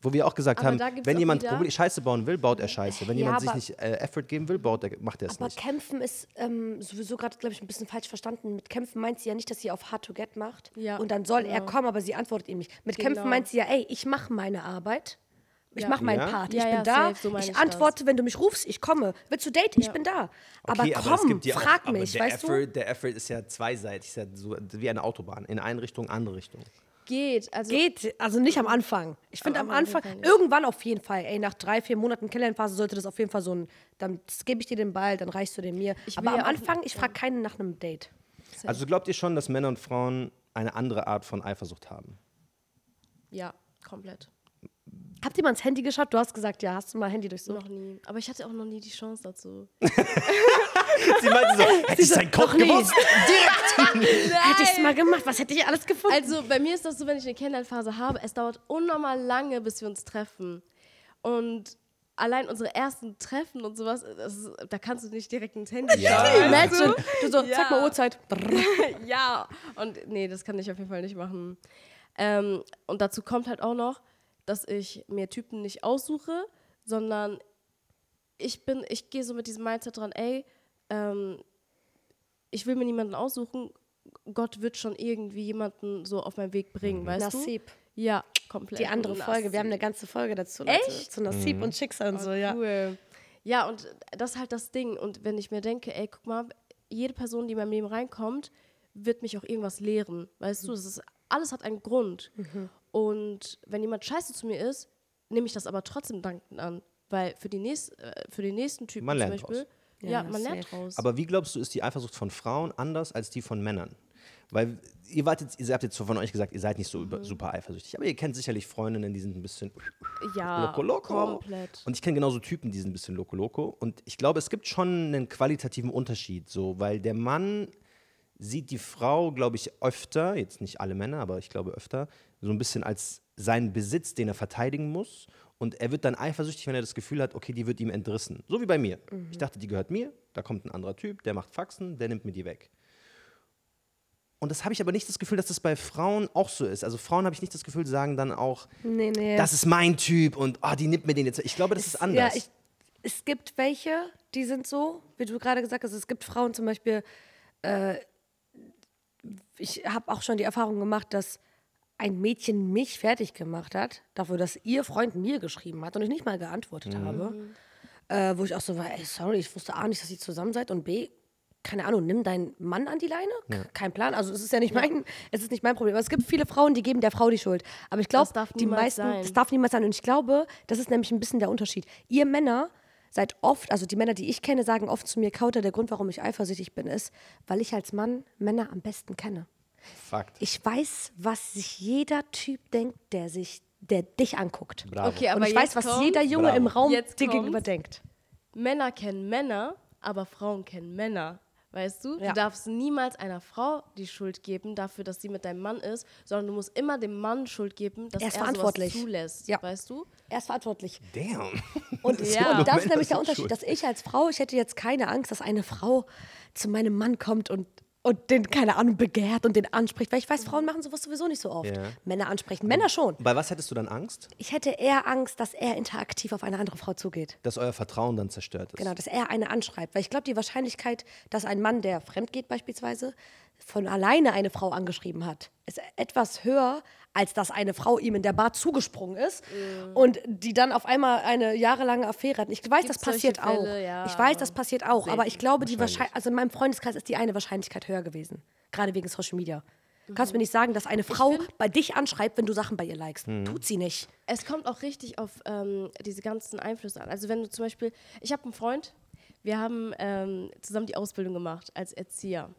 Wo wir auch gesagt Aber haben, wenn jemand wieder- Scheiße bauen will, baut er Scheiße. Wenn Ja, jemand sich aber- nicht äh, Effort geben will, baut er, macht er es Aber nicht. kämpfen ist ähm, sowieso gerade, glaube ich, ein bisschen falsch verstanden. Mit kämpfen meint sie ja nicht, dass sie auf Hard to Get macht. Ja, und dann soll er genau. kommen, aber sie antwortet ihm nicht. Mit Genau. kämpfen meint sie ja, ey, ich mache meine Arbeit. Ich Ja. mache meinen. Part. Ja, ich bin ja, da. safe, so ich ich antworte, wenn du mich rufst, ich komme. Willst du daten? Ich bin da. aber Okay, komm, auch- frag aber mich, der weißt Effort, du? Der Effort ist ja zweiseitig, ist ja so wie eine Autobahn. In eine Richtung, andere Richtung. geht. Also Geht, also nicht am Anfang. Ich finde am Anfang irgendwann auf jeden Fall, ey, nach drei, vier Monaten Kennenlernphase sollte das auf jeden Fall so ein, dann gebe ich dir den Ball, dann reichst du den mir. Ich Aber am ja auch- Anfang, ich frage keinen nach einem Date. Also glaubt ihr schon, dass Männer und Frauen eine andere Art von Eifersucht haben? ja, komplett. Habt ihr mal ins Handy geschaut? Du hast gesagt, ja, hast du mal Handy durchsucht? Noch nie. Aber ich hatte auch noch nie die Chance dazu. Sie meinte so, hätte ich seinen nie. gewusst? Hätte ich es mal gemacht, was hätte ich alles gefunden? Also bei mir ist das so, wenn ich eine Kennenlernphase habe, es dauert unnormal lange, bis wir uns treffen. Und allein unsere ersten Treffen und sowas, das ist, da kannst du nicht direkt ins Handy Ja. schauen. Imagine. Du so, Ja. zeig mal Uhrzeit. ja, und nee, das kann ich auf jeden Fall nicht machen. Ähm, und dazu kommt halt auch noch, dass ich mir Typen nicht aussuche, sondern ich bin, ich gehe so mit diesem Mindset dran, ey, ähm, ich will mir niemanden aussuchen, Gott wird schon irgendwie jemanden so auf meinen Weg bringen, weißt Nasib. du? Ja, komplett. Die andere Folge, wir haben eine ganze Folge dazu. Leute. Echt? Zu Nasib und Schicksal und so, ja. Cool. Ja, und das ist halt das Ding. Und wenn ich mir denke, ey, guck mal, jede Person, die in mein Leben reinkommt, wird mich auch irgendwas lehren. Weißt du, das ist, alles hat einen Grund. Und wenn jemand scheiße zu mir ist, nehme ich das aber trotzdem dankend an. Weil für, die nächst, äh, für den nächsten Typen Man zum lernt Beispiel, draus. ja, Ja, man lernt raus. Aber wie glaubst du, ist die Eifersucht von Frauen anders als die von Männern? Weil ihr, wart jetzt, ihr habt jetzt so von euch gesagt, ihr seid nicht so Mhm. super eifersüchtig. Aber ihr kennt sicherlich Freundinnen, die sind ein bisschen ja, loco loco. komplett. Und ich kenne genauso Typen, die sind ein bisschen loco loco. Und ich glaube, es gibt schon einen qualitativen Unterschied, so, weil der Mann sieht die Frau, glaube ich, öfter, jetzt nicht alle Männer, aber ich glaube öfter, so ein bisschen als seinen Besitz, den er verteidigen muss. Und er wird dann eifersüchtig, wenn er das Gefühl hat, okay, die wird ihm entrissen. So wie bei mir. Ich dachte, die gehört mir, da kommt ein anderer Typ, der macht Faxen, der nimmt mir die weg. Und das habe ich aber nicht das Gefühl, dass das bei Frauen auch so ist. Also Frauen habe ich nicht das Gefühl, sagen dann auch, Nee, nee. das ist mein Typ und ah, die nimmt mir den jetzt. Ich glaube, das ist anders. Ja, ich, es gibt welche, die sind so, wie du gerade gesagt hast. Es gibt Frauen zum Beispiel, äh, ich habe auch schon die Erfahrung gemacht, dass ein Mädchen mich fertig gemacht hat, dafür, dass ihr Freund mir geschrieben hat und ich nicht mal geantwortet habe. Äh, wo ich auch so war, ey, sorry, ich wusste A nicht, dass ihr zusammen seid und B, keine Ahnung, nimm deinen Mann an die Leine? K- Kein Plan. Also es ist ja nicht mein, es ist nicht mein Problem. Aber es gibt viele Frauen, die geben der Frau die Schuld. Aber ich glaube, Das darf die niemals meisten, sein. das darf niemals sein. Und ich glaube, das ist nämlich ein bisschen der Unterschied. Ihr Männer seid oft, also die Männer, die ich kenne, sagen oft zu mir, Kauter, der Grund, warum ich eifersüchtig bin, ist, weil ich als Mann Männer am besten kenne. Fakt. Ich weiß, was sich jeder Typ denkt, der sich, der dich anguckt. Bravo. Okay, Und aber ich jetzt weiß, was kommt- jeder Junge Bravo. im Raum Jetzt dir gegenüber denkt. Männer kennen Männer, aber Frauen kennen Männer. Weißt du? Ja. Du darfst niemals einer Frau die Schuld geben dafür, dass sie mit deinem Mann ist, sondern du musst immer dem Mann Schuld geben, dass Er ist er sowas verantwortlich. zulässt. Ja. Weißt du? Er ist verantwortlich. Damn. Und, Ja. und das ist nämlich der Unterschied, dass ich als Frau, ich hätte jetzt keine Angst, dass eine Frau zu meinem Mann kommt und, und den, keine Ahnung, begehrt und den anspricht. Weil ich weiß, Frauen machen sowas sowieso nicht so oft. Ja. Männer ansprechen. Männer schon. Bei was hättest du dann Angst? Ich hätte eher Angst, dass er interaktiv auf eine andere Frau zugeht. Dass euer Vertrauen dann zerstört ist. Genau, dass er eine anschreibt. Weil ich glaube, die Wahrscheinlichkeit, dass ein Mann, der fremd geht beispielsweise, von alleine eine Frau angeschrieben hat, ist etwas höher, als dass eine Frau ihm in der Bar zugesprungen ist und die dann auf einmal eine jahrelange Affäre hat. Ich weiß, Gibt's das passiert solche auch. Fälle? Ja. Ich weiß, das passiert auch. Aber ich glaube, die Wahrscheinlich. Wahrscheinlichkeit, also in meinem Freundeskreis ist die eine Wahrscheinlichkeit höher gewesen. Gerade wegen Social Media. Du kannst mir nicht sagen, dass eine Frau bei dich anschreibt, wenn du Sachen bei ihr likest. Tut sie nicht. Es kommt auch richtig auf ähm, diese ganzen Einflüsse an. Also wenn du zum Beispiel, ich habe einen Freund, wir haben ähm, zusammen die Ausbildung gemacht als Erzieher.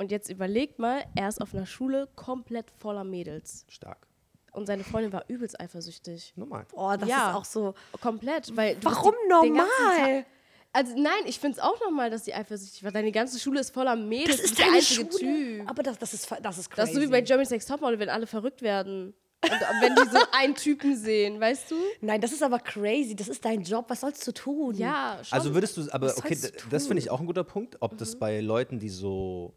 Und jetzt überlegt mal, er ist auf einer Schule komplett voller Mädels. Stark. Und seine Freundin war übelst eifersüchtig. Normal. Boah, das Ja. ist auch so. Komplett, weil Warum normal? Also nein, ich finde es auch normal, dass sie eifersüchtig war. Deine ganze Schule ist voller Mädels. Das ist der deine einzige Schule. Typ. Aber das, das, ist, das ist crazy. Das ist so wie bei Germany's Next Topmodel, wenn alle verrückt werden. Und wenn die so einen Typen sehen, weißt du? Nein, das ist aber crazy. Das ist dein Job. Was sollst du tun? Ja, schon. Also würdest du, aber Was okay, das finde ich auch ein guter Punkt, ob das bei Leuten, die so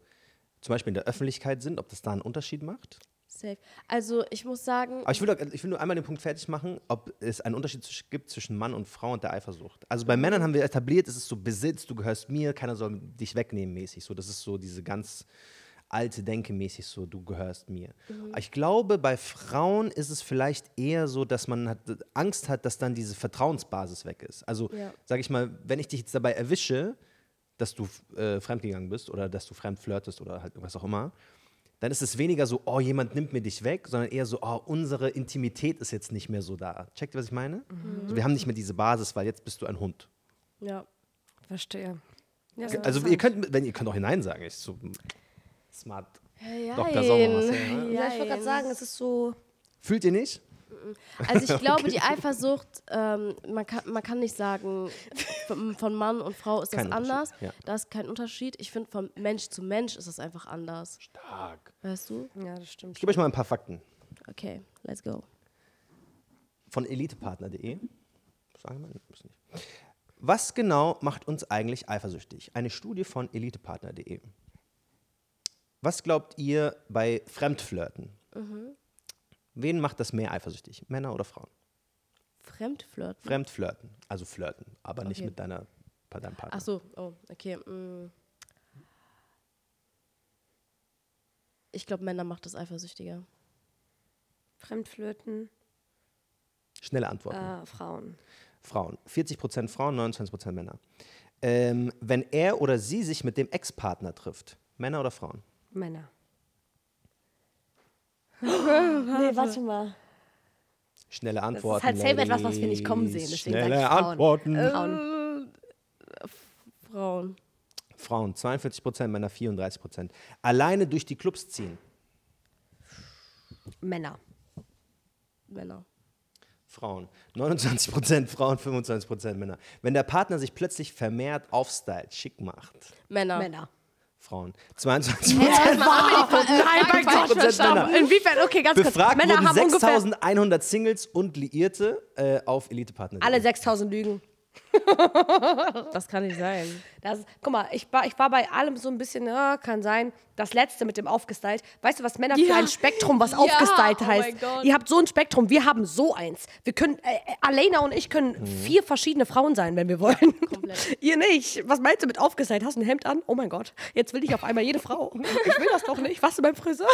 zum Beispiel in der Öffentlichkeit sind, ob das da einen Unterschied macht. Safe. Also ich muss sagen, Aber ich will, doch- ich will nur einmal den Punkt fertig machen, ob es einen Unterschied gibt zwischen Mann und Frau und der Eifersucht. Also bei Männern haben wir etabliert, es ist so Besitz, du gehörst mir, keiner soll dich wegnehmen mäßig. So, das ist so diese ganz alte Denke mäßig so, du gehörst mir. Aber Ich glaube, bei Frauen ist es vielleicht eher so, dass man hat, Angst hat, dass dann diese Vertrauensbasis weg ist. Also Ja. sage ich mal, wenn ich dich jetzt dabei erwische, dass du äh, fremdgegangen bist oder dass du fremd flirtest oder halt was auch immer, dann ist es weniger so, oh, jemand nimmt mir dich weg, sondern eher so, oh, unsere Intimität ist jetzt nicht mehr so da. Checkt ihr, was ich meine? Also wir haben nicht mehr diese Basis, weil jetzt bist du ein Hund. Ja. Verstehe. Ja, Also ihr könnt, wenn ihr könnt auch hinein sagen, ich so smart. Ja, Dr. Sommer, was ja, ne? ja, ich wollte gerade sagen, es ist so. Fühlt ihr nicht? Also ich glaube, die Eifersucht, ähm, man, kann, man kann nicht sagen, von Mann und Frau ist das Kein anders. ja. Da ist kein Unterschied. Ich finde, von Mensch zu Mensch ist es einfach anders. Stark. Weißt du? Ja, das stimmt. Ich gebe euch mal ein paar Fakten Okay, let's go. von elitepartner.de. Sagen wir muss nicht. Was genau macht uns eigentlich eifersüchtig? Eine Studie von elitepartner.de. Was glaubt ihr bei Fremdflirten? Wen macht das mehr eifersüchtig? Männer oder Frauen? Fremdflirt. Fremdflirten, also flirten, aber nicht Okay. mit deiner, deinem Partner. Ach so, oh, okay. mm. Ich glaube, Männer macht das eifersüchtiger. Fremdflirten, Schnelle Antworten. äh, Frauen. Frauen. 40% Frauen, 29% Männer. Ähm, wenn er oder sie sich mit dem Ex-Partner trifft, Männer oder Frauen? Männer. Nee, warte mal. Schnelle ist Antworten. halt selber etwas, was wir nicht kommen sehen, deswegen Schnelle sag ich Frauen. Antworten. Frauen. Frauen. Frauen, 42%, Männer 34%. Alleine durch die Clubs ziehen. Männer. Männer. Frauen. 29% Frauen, 25% Männer. Wenn der Partner sich plötzlich vermehrt aufstylt, schick macht. Männer. Männer. Frauen. 22% Nein, mein Gott. Männer. Inwiefern? Okay, ganz kurz. Befragt Männer wurden haben ungefähr 6100 Singles und Liierte äh, auf Elitepartner. alle 6000 Lügen. Das kann nicht sein. Das, guck mal, ich war, ich war bei allem so ein bisschen, ja, kann sein. Das letzte mit dem aufgestylt. Weißt du, was Männer für Ja. ein Spektrum, was Ja, aufgestylt oh heißt? mein Gott. Ihr habt so ein Spektrum, wir haben so eins. Wir können, äh, äh, Alena und ich können Mhm. vier verschiedene Frauen sein, wenn wir wollen. Komplett. Ihr nicht. Was meinst du mit aufgestylt? Hast du ein Hemd an? Oh mein Gott, jetzt will ich auf einmal jede Frau. Ich will das doch nicht. Was du beim Friseur?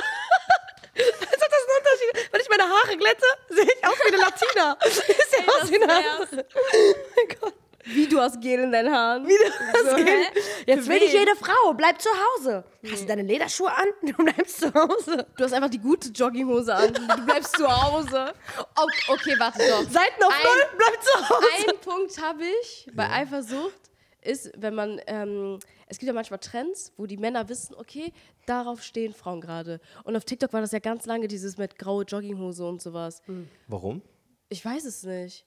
Was hat das einen Unterschied? Wenn ich meine Haare glätte, sehe ich aus wie eine Latina. Ich sehe aus wie eine andere. Oh mein Gott. Wie du hast Gel in deinen Haaren. Wie das geht. Jetzt Für will ich jede Frau, bleib zu Hause. Hast du deine Lederschuhe an? Du bleibst zu Hause. Du hast einfach die gute Jogginghose an. Du bleibst zu Hause. Oh, okay, warte doch. Seiten auf Ein- null, bleib zu Hause. Ein Punkt habe ich bei Eifersucht, ist, wenn man, ähm, es gibt ja manchmal Trends, wo die Männer wissen, okay, darauf stehen Frauen gerade. Und auf TikTok war das ja ganz lange dieses mit graue Jogginghose und sowas. Warum? Ich weiß es nicht.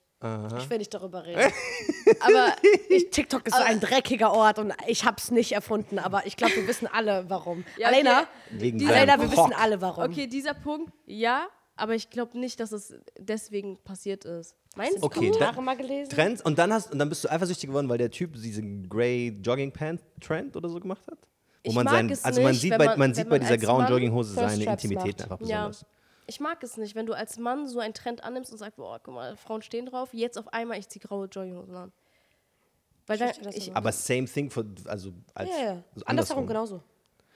Ich will nicht darüber reden. Aber Ich, TikTok ist so ein dreckiger Ort und ich hab's nicht erfunden, aber ich glaube, wir wissen alle, warum. Ja, okay. Alena, Wegen die seinem Alena, wir wissen alle, warum. okay, dieser Punkt, ja, aber ich glaube nicht, dass es deswegen passiert ist. Meinst du? Okay, Kommentare da- mal gelesen? Trends und dann hast und dann bist du eifersüchtig geworden, weil der Typ diesen Grey Jogging Pant Trend oder so gemacht hat? Wo Ich man mag sein, es also man nicht, sieht wenn bei man- man sieht bei man dieser grauen Mann Jogginghose seine Intimität macht. einfach Ja. besonders. Ich mag es nicht, wenn du als Mann so einen Trend annimmst und sagst, boah, guck mal, Frauen stehen drauf, jetzt auf einmal ich ziehe graue Jogginghosen an. Weil dann, verstehe das ich, aber. Same thing für, also als Ja, ja. also Andersherum genauso.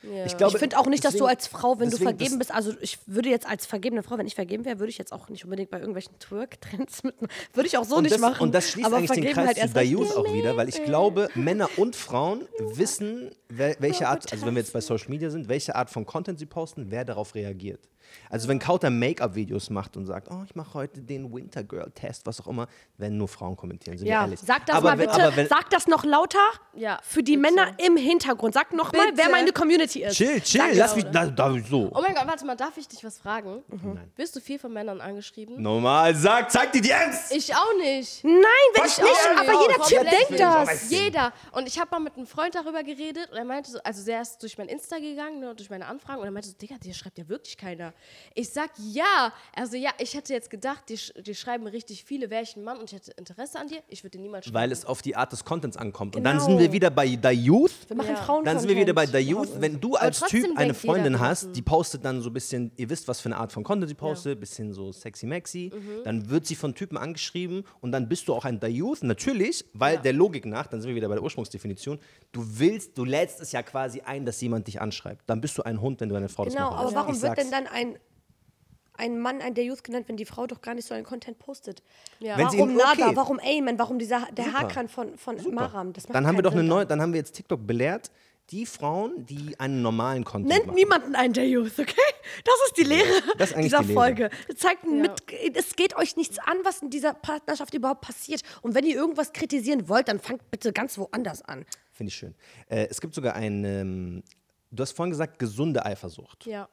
Ja. Ich glaube, Ich finde auch nicht, dass du als Frau, wenn du vergeben bist, also ich würde jetzt als vergebene Frau, wenn ich vergeben wäre, würde ich jetzt auch nicht unbedingt bei irgendwelchen Twerk-Trends mit, würde ich auch so und nicht das, machen. Und das schließt aber eigentlich den Kreis halt zu Dayus auch wieder, weil ich glaube, Männer und Frauen wissen, welche Art, also wenn wir jetzt bei Social Media sind, welche Art von Content sie posten, wer darauf reagiert. Also wenn Kauter Make-up-Videos macht und sagt, oh, ich mache heute den Winter Girl-Test, was auch immer, werden nur Frauen kommentieren, sind wir Ja, ehrlich. sag das aber mal wenn, bitte, wenn, sag das noch lauter Ja, für die bitte. Männer im Hintergrund. Sag noch mal, wer Bitte. meine Community ist. chill, chill, Sag lass mich, da, da, so. Oh mein Gott, warte mal, darf ich dich was fragen? Mhm. Nein. Wirst du viel von Männern angeschrieben? Normal, sag, zeig die DMs! Ich auch nicht. Nein, will ich Was? nicht, aber oh, jeder Typ denkt nicht. das. Jeder. Und ich habe mal mit einem Freund darüber geredet und er meinte so, also der ist durch mein Insta gegangen ne, durch meine Anfragen und er meinte so, Digga, dir schreibt ja wirklich keiner. Ich sag ja. Also ja, ich hätte jetzt gedacht, dir, sch- dir schreiben richtig viele, wäre ich ein Mann und ich hätte Interesse an dir. Ich würde dir niemals schreiben. Weil es auf die Art des Contents ankommt. Und dann Genau. sind wir wieder bei The Youth. Wir machen Ja. Frauen Dann sind wir wieder bei The Youth. Wenn du als Typ eine Freundin hast, die postet dann so ein bisschen, ihr wisst, was für eine Art von Content sie postet, bisschen so sexy maxi, Mhm. dann wird sie von Typen angeschrieben und dann bist du auch ein The Youth. Natürlich, weil der Logik nach, dann sind wir wieder bei der Ursprungsdefinition, du willst, du lädst es ja quasi ein, dass jemand dich anschreibt. Dann bist du ein Hund, wenn du eine Frau das Genau, machen aber lässt. warum Ich wird denn dann ein, ein Mann ein der Youth genannt, wenn die Frau doch gar nicht so einen Content postet? Ja. Warum ihn- Nada, okay. warum Ayman, warum dieser, der Super. Haarkran von, von Maram? Das macht Dann haben wir doch eine neue, dann haben wir jetzt TikTok belehrt. Die Frauen, die einen normalen Content Nennt machen. niemanden einen der Youth, okay? Das ist die Lehre Das ist dieser die Lehre. Folge. Das zeigt Ja. mit, es geht euch nichts an, was in dieser Partnerschaft überhaupt passiert. Und wenn ihr irgendwas kritisieren wollt, dann fangt bitte ganz woanders an. Finde ich schön. Äh, es gibt sogar eine, ähm, du hast vorhin gesagt, gesunde Eifersucht. Ja.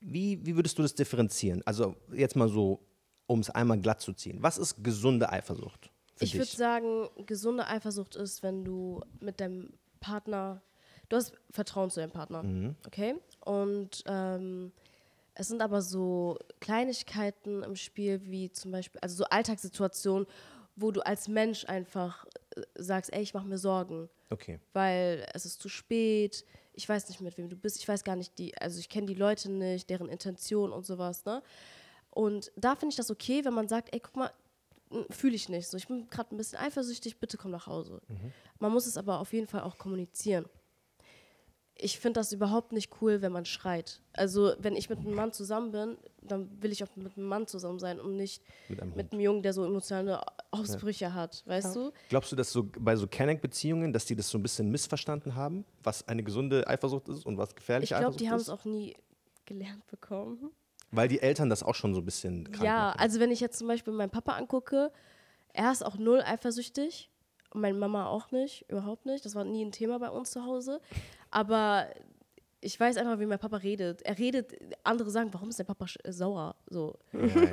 Wie, wie würdest du das differenzieren? Also jetzt mal so, um es einmal glatt zu ziehen. Was ist gesunde Eifersucht Ich würde sagen, gesunde Eifersucht ist, wenn du mit deinem Partner, du hast Vertrauen zu deinem Partner, okay? Und ähm, es sind aber so Kleinigkeiten im Spiel, wie zum Beispiel, also so Alltagssituationen, wo du als Mensch einfach sagst, ey, ich mache mir Sorgen, Okay. weil es ist zu spät, ich weiß nicht, mit wem du bist, ich weiß gar nicht, die, also ich kenne die Leute nicht, deren Intention und sowas, ne? Und da finde ich das okay, wenn man sagt, ey, guck mal, fühle ich nicht so. Ich bin gerade ein bisschen eifersüchtig, bitte komm nach Hause. Man muss es aber auf jeden Fall auch kommunizieren. Ich finde das überhaupt nicht cool, wenn man schreit. Also, wenn ich mit einem Mann zusammen bin, dann will ich auch mit einem Mann zusammen sein und nicht Mit einem mit einem Jungen, der so emotionale Ausbrüche hat, weißt du? Glaubst du, dass so bei so Kenneck-Beziehungen, dass die das so ein bisschen missverstanden haben, was eine gesunde Eifersucht ist und was Ich gefährliche glaube, Eifersucht die haben ist? es auch nie gelernt bekommen. Weil die Eltern das auch schon so ein bisschen krank Ja, machen. also wenn ich jetzt zum Beispiel meinen Papa angucke, er ist auch null eifersüchtig. Und meine Mama auch nicht, überhaupt nicht. Das war nie ein Thema bei uns zu Hause. Aber ich weiß einfach, wie mein Papa redet. Er redet, andere sagen, warum ist der Papa äh, sauer? So.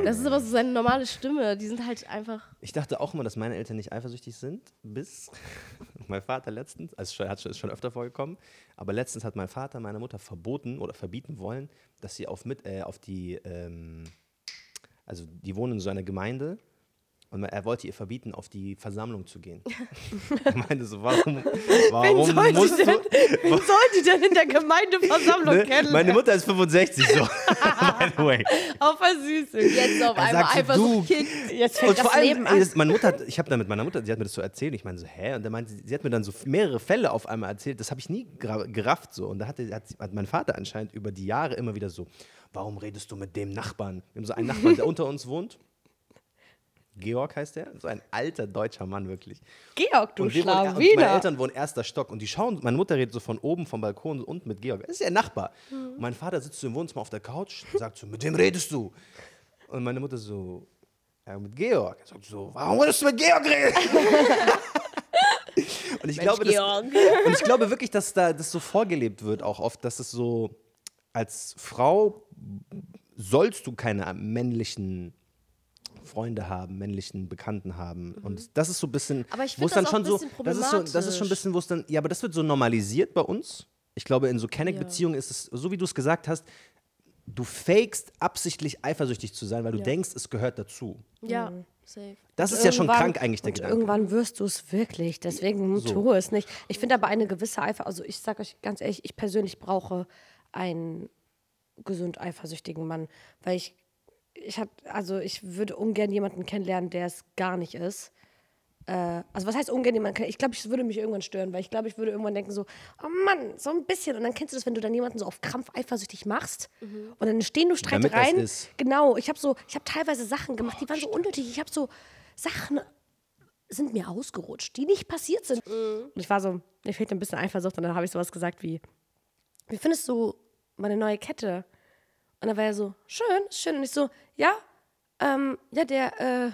Das ist aber so seine normale Stimme. Die sind halt einfach. Ich dachte auch immer, dass meine Eltern nicht eifersüchtig sind, bis mein Vater letztens, also schon, ist schon öfter vorgekommen, aber letztens hat mein Vater meiner Mutter verboten oder verbieten wollen, dass sie auf, mit, äh, auf die, ähm, also die wohnen in so einer Gemeinde und er wollte ihr verbieten, auf die Versammlung zu gehen. er meinte so, warum, warum soll die musst denn- du... Wen soll die denn in der Gemeindeversammlung Ne? kennenlernen? Meine Mutter ist 65 so, by the way. Auf der Süße. Jetzt auf Er einmal sagt so, kickt. Jetzt fängt Und das vor allem, Leben an. meine Mutter, hat, ich habe da mit meiner Mutter, sie hat mir das so erzählt. Ich meine so, hä? Und dann meinte sie, sie hat mir dann so mehrere Fälle auf einmal erzählt. Das habe ich nie gerafft so. Und da hatte, hat, hat mein Vater anscheinend über die Jahre immer wieder so, warum redest du mit dem Nachbarn? Wir haben so einen Nachbarn, der unter uns wohnt. Georg heißt der, so ein alter deutscher Mann wirklich. Georg, du und, wir wohnen, und meine Schlawiner. Eltern wohnen erster Stock und die schauen, meine Mutter redet so von oben vom Balkon und mit Georg. Das ist ja Nachbar. Mhm. Und mein Vater sitzt so im Wohnzimmer auf der Couch und sagt so, mit wem redest du? Und meine Mutter so, ja, mit Georg. Er sagt so, warum würdest du mit Georg reden? und, ich glaube, das, Georg. und ich glaube wirklich, dass da das so vorgelebt wird auch oft, dass es so, als Frau sollst du keine männlichen Freunde haben, männlichen Bekannten haben. Und das ist so ein bisschen, Mhm. Aber ich wo es dann das schon auch ein so, bisschen das ist so, das ist schon ein problematisch. bisschen, wo es dann, ja, aber das wird so normalisiert bei uns. Ich glaube, in so Kenneck-Beziehungen ist es, so wie du es gesagt hast, du fakest absichtlich eifersüchtig zu sein, weil du denkst, es gehört dazu. Ja, safe. Das ist ja schon krank eigentlich der und Gedanke. Irgendwann wirst du es wirklich. Deswegen tu es nicht. Ich finde aber eine gewisse Eifer, also ich sage euch ganz ehrlich, ich persönlich brauche einen gesund eifersüchtigen Mann, weil ich ich hab, also ich würde ungern jemanden kennenlernen, der es gar nicht ist. Äh, also was heißt ungern jemanden kennen? Ich glaube, ich würde mich irgendwann stören, weil ich glaube, ich würde irgendwann denken so, oh Mann, so ein bisschen. Und dann kennst du das, wenn du dann jemanden so auf Krampf eifersüchtig machst und dann stehen nur Damit das Streitereien. ist. Genau, ich habe so, ich habe teilweise Sachen gemacht, die waren so unnötig. Ich habe so Sachen sind mir ausgerutscht, die nicht passiert sind. Und ich war so, mir fehlt ein bisschen Eifersucht und dann habe ich sowas gesagt wie, wie findest du meine neue Kette? Und dann war er so, schön, ist schön. Und ich so, ja, ähm, ja, der, äh,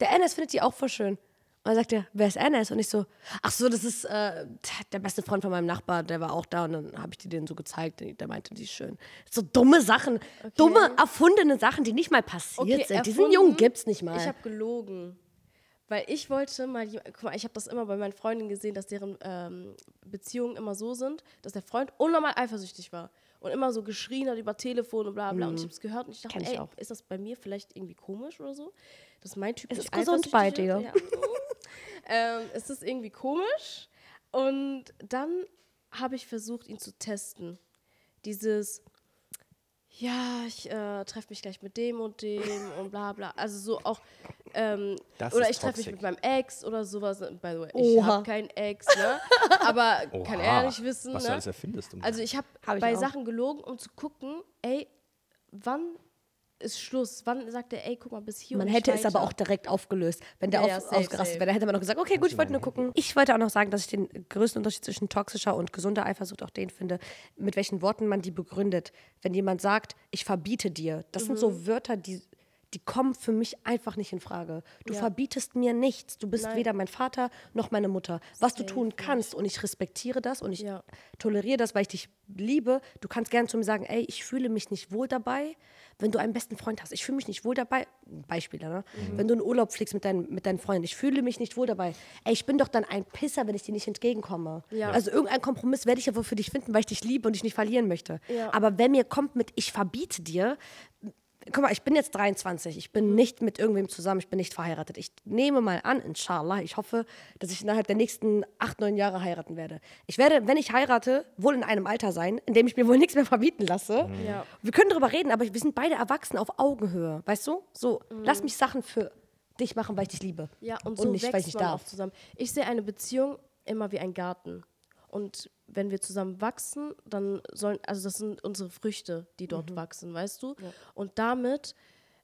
der Enes findet die auch voll schön. Und dann sagt er, wer ist Enes? Und ich so, ach so, das ist äh, der beste Freund von meinem Nachbar, der war auch da und dann habe ich die denen so gezeigt, der meinte, die ist schön. So dumme Sachen, dumme, erfundene Sachen, die nicht mal passiert Okay, sind. Diesen erfunden. Jungen gibt's nicht mal. Ich habe gelogen. Weil ich wollte mal, guck mal, ich habe das immer bei meinen Freundinnen gesehen, dass deren ähm, Beziehungen immer so sind, dass der Freund unnormal eifersüchtig war und immer so geschrien hat über Telefon und bla bla. Und ich habe es gehört und ich dachte, Mhm. Ich ey, auch. ist das bei mir vielleicht irgendwie komisch oder so? Das ist mein Typ. Es ist gesund bei eifersüchtig dir. ist? Ja. ähm, es ist irgendwie komisch. Und dann habe ich versucht, ihn zu testen. Dieses, ja, ich äh, treffe mich gleich mit dem und dem und bla bla. Also so auch, ähm, Das oder ist ich treffe mich mit meinem Ex oder sowas. By the way, ich Oha. habe keinen Ex, ne? Aber kann er Oha, nicht wissen, Was du ne? alles erfindest. Um Also ich habe Hab bei auch. Sachen gelogen, um zu gucken, ey, wann ist Schluss? Wann sagt er, ey, guck mal, bis hier Man und hätte es aber auch direkt aufgelöst, wenn der Ja, ja, auf, safe, ausgerastet safe. wäre. Da hätte man auch gesagt, okay, gut, ich wollte nur gucken. Ich wollte auch noch sagen, dass ich den größten Unterschied zwischen toxischer und gesunder Eifersucht auch den finde, mit welchen Worten man die begründet. Wenn jemand sagt, ich verbiete dir, das sind Mhm. so Wörter, die, die kommen für mich einfach nicht in Frage. Du Ja. verbietest mir nichts. Du bist Nein. weder mein Vater noch meine Mutter. Was du Safe tun nicht. kannst und ich respektiere das und ich Ja. toleriere das, weil ich dich liebe. Du kannst gerne zu mir sagen, ey, ich fühle mich nicht wohl dabei, wenn du einen besten Freund hast. Ich fühle mich nicht wohl dabei. Beispiele, ne? Mhm. Wenn du in Urlaub fliegst mit, deinen mit deinen Freunden. Ich fühle mich nicht wohl dabei. Ey, ich bin doch dann ein Pisser, wenn ich dir nicht entgegenkomme. Ja. Also irgendein Kompromiss werde ich ja wohl für dich finden, weil ich dich liebe und dich nicht verlieren möchte. Ja. Aber wenn mir kommt mit, ich verbiete dir, Guck mal, ich bin jetzt 23. Ich Mhm. bin nicht mit irgendwem zusammen. Ich bin nicht verheiratet. Ich nehme mal an, inshallah, ich hoffe, dass ich innerhalb der nächsten acht, neun Jahre heiraten werde. Ich werde, wenn ich heirate, wohl in einem Alter sein, in dem ich mir wohl nichts mehr verbieten lasse. Ja. Wir können darüber reden, aber wir sind beide erwachsen auf Augenhöhe. Weißt du? So, lass mich Sachen für dich machen, weil ich dich liebe. Ja, und Und so nicht, weil ich nicht man darf. auch zusammen. Ich sehe eine Beziehung immer wie ein Garten. Und wenn wir zusammen wachsen, dann sollen, also das sind unsere Früchte, die dort wachsen, weißt du? Und damit,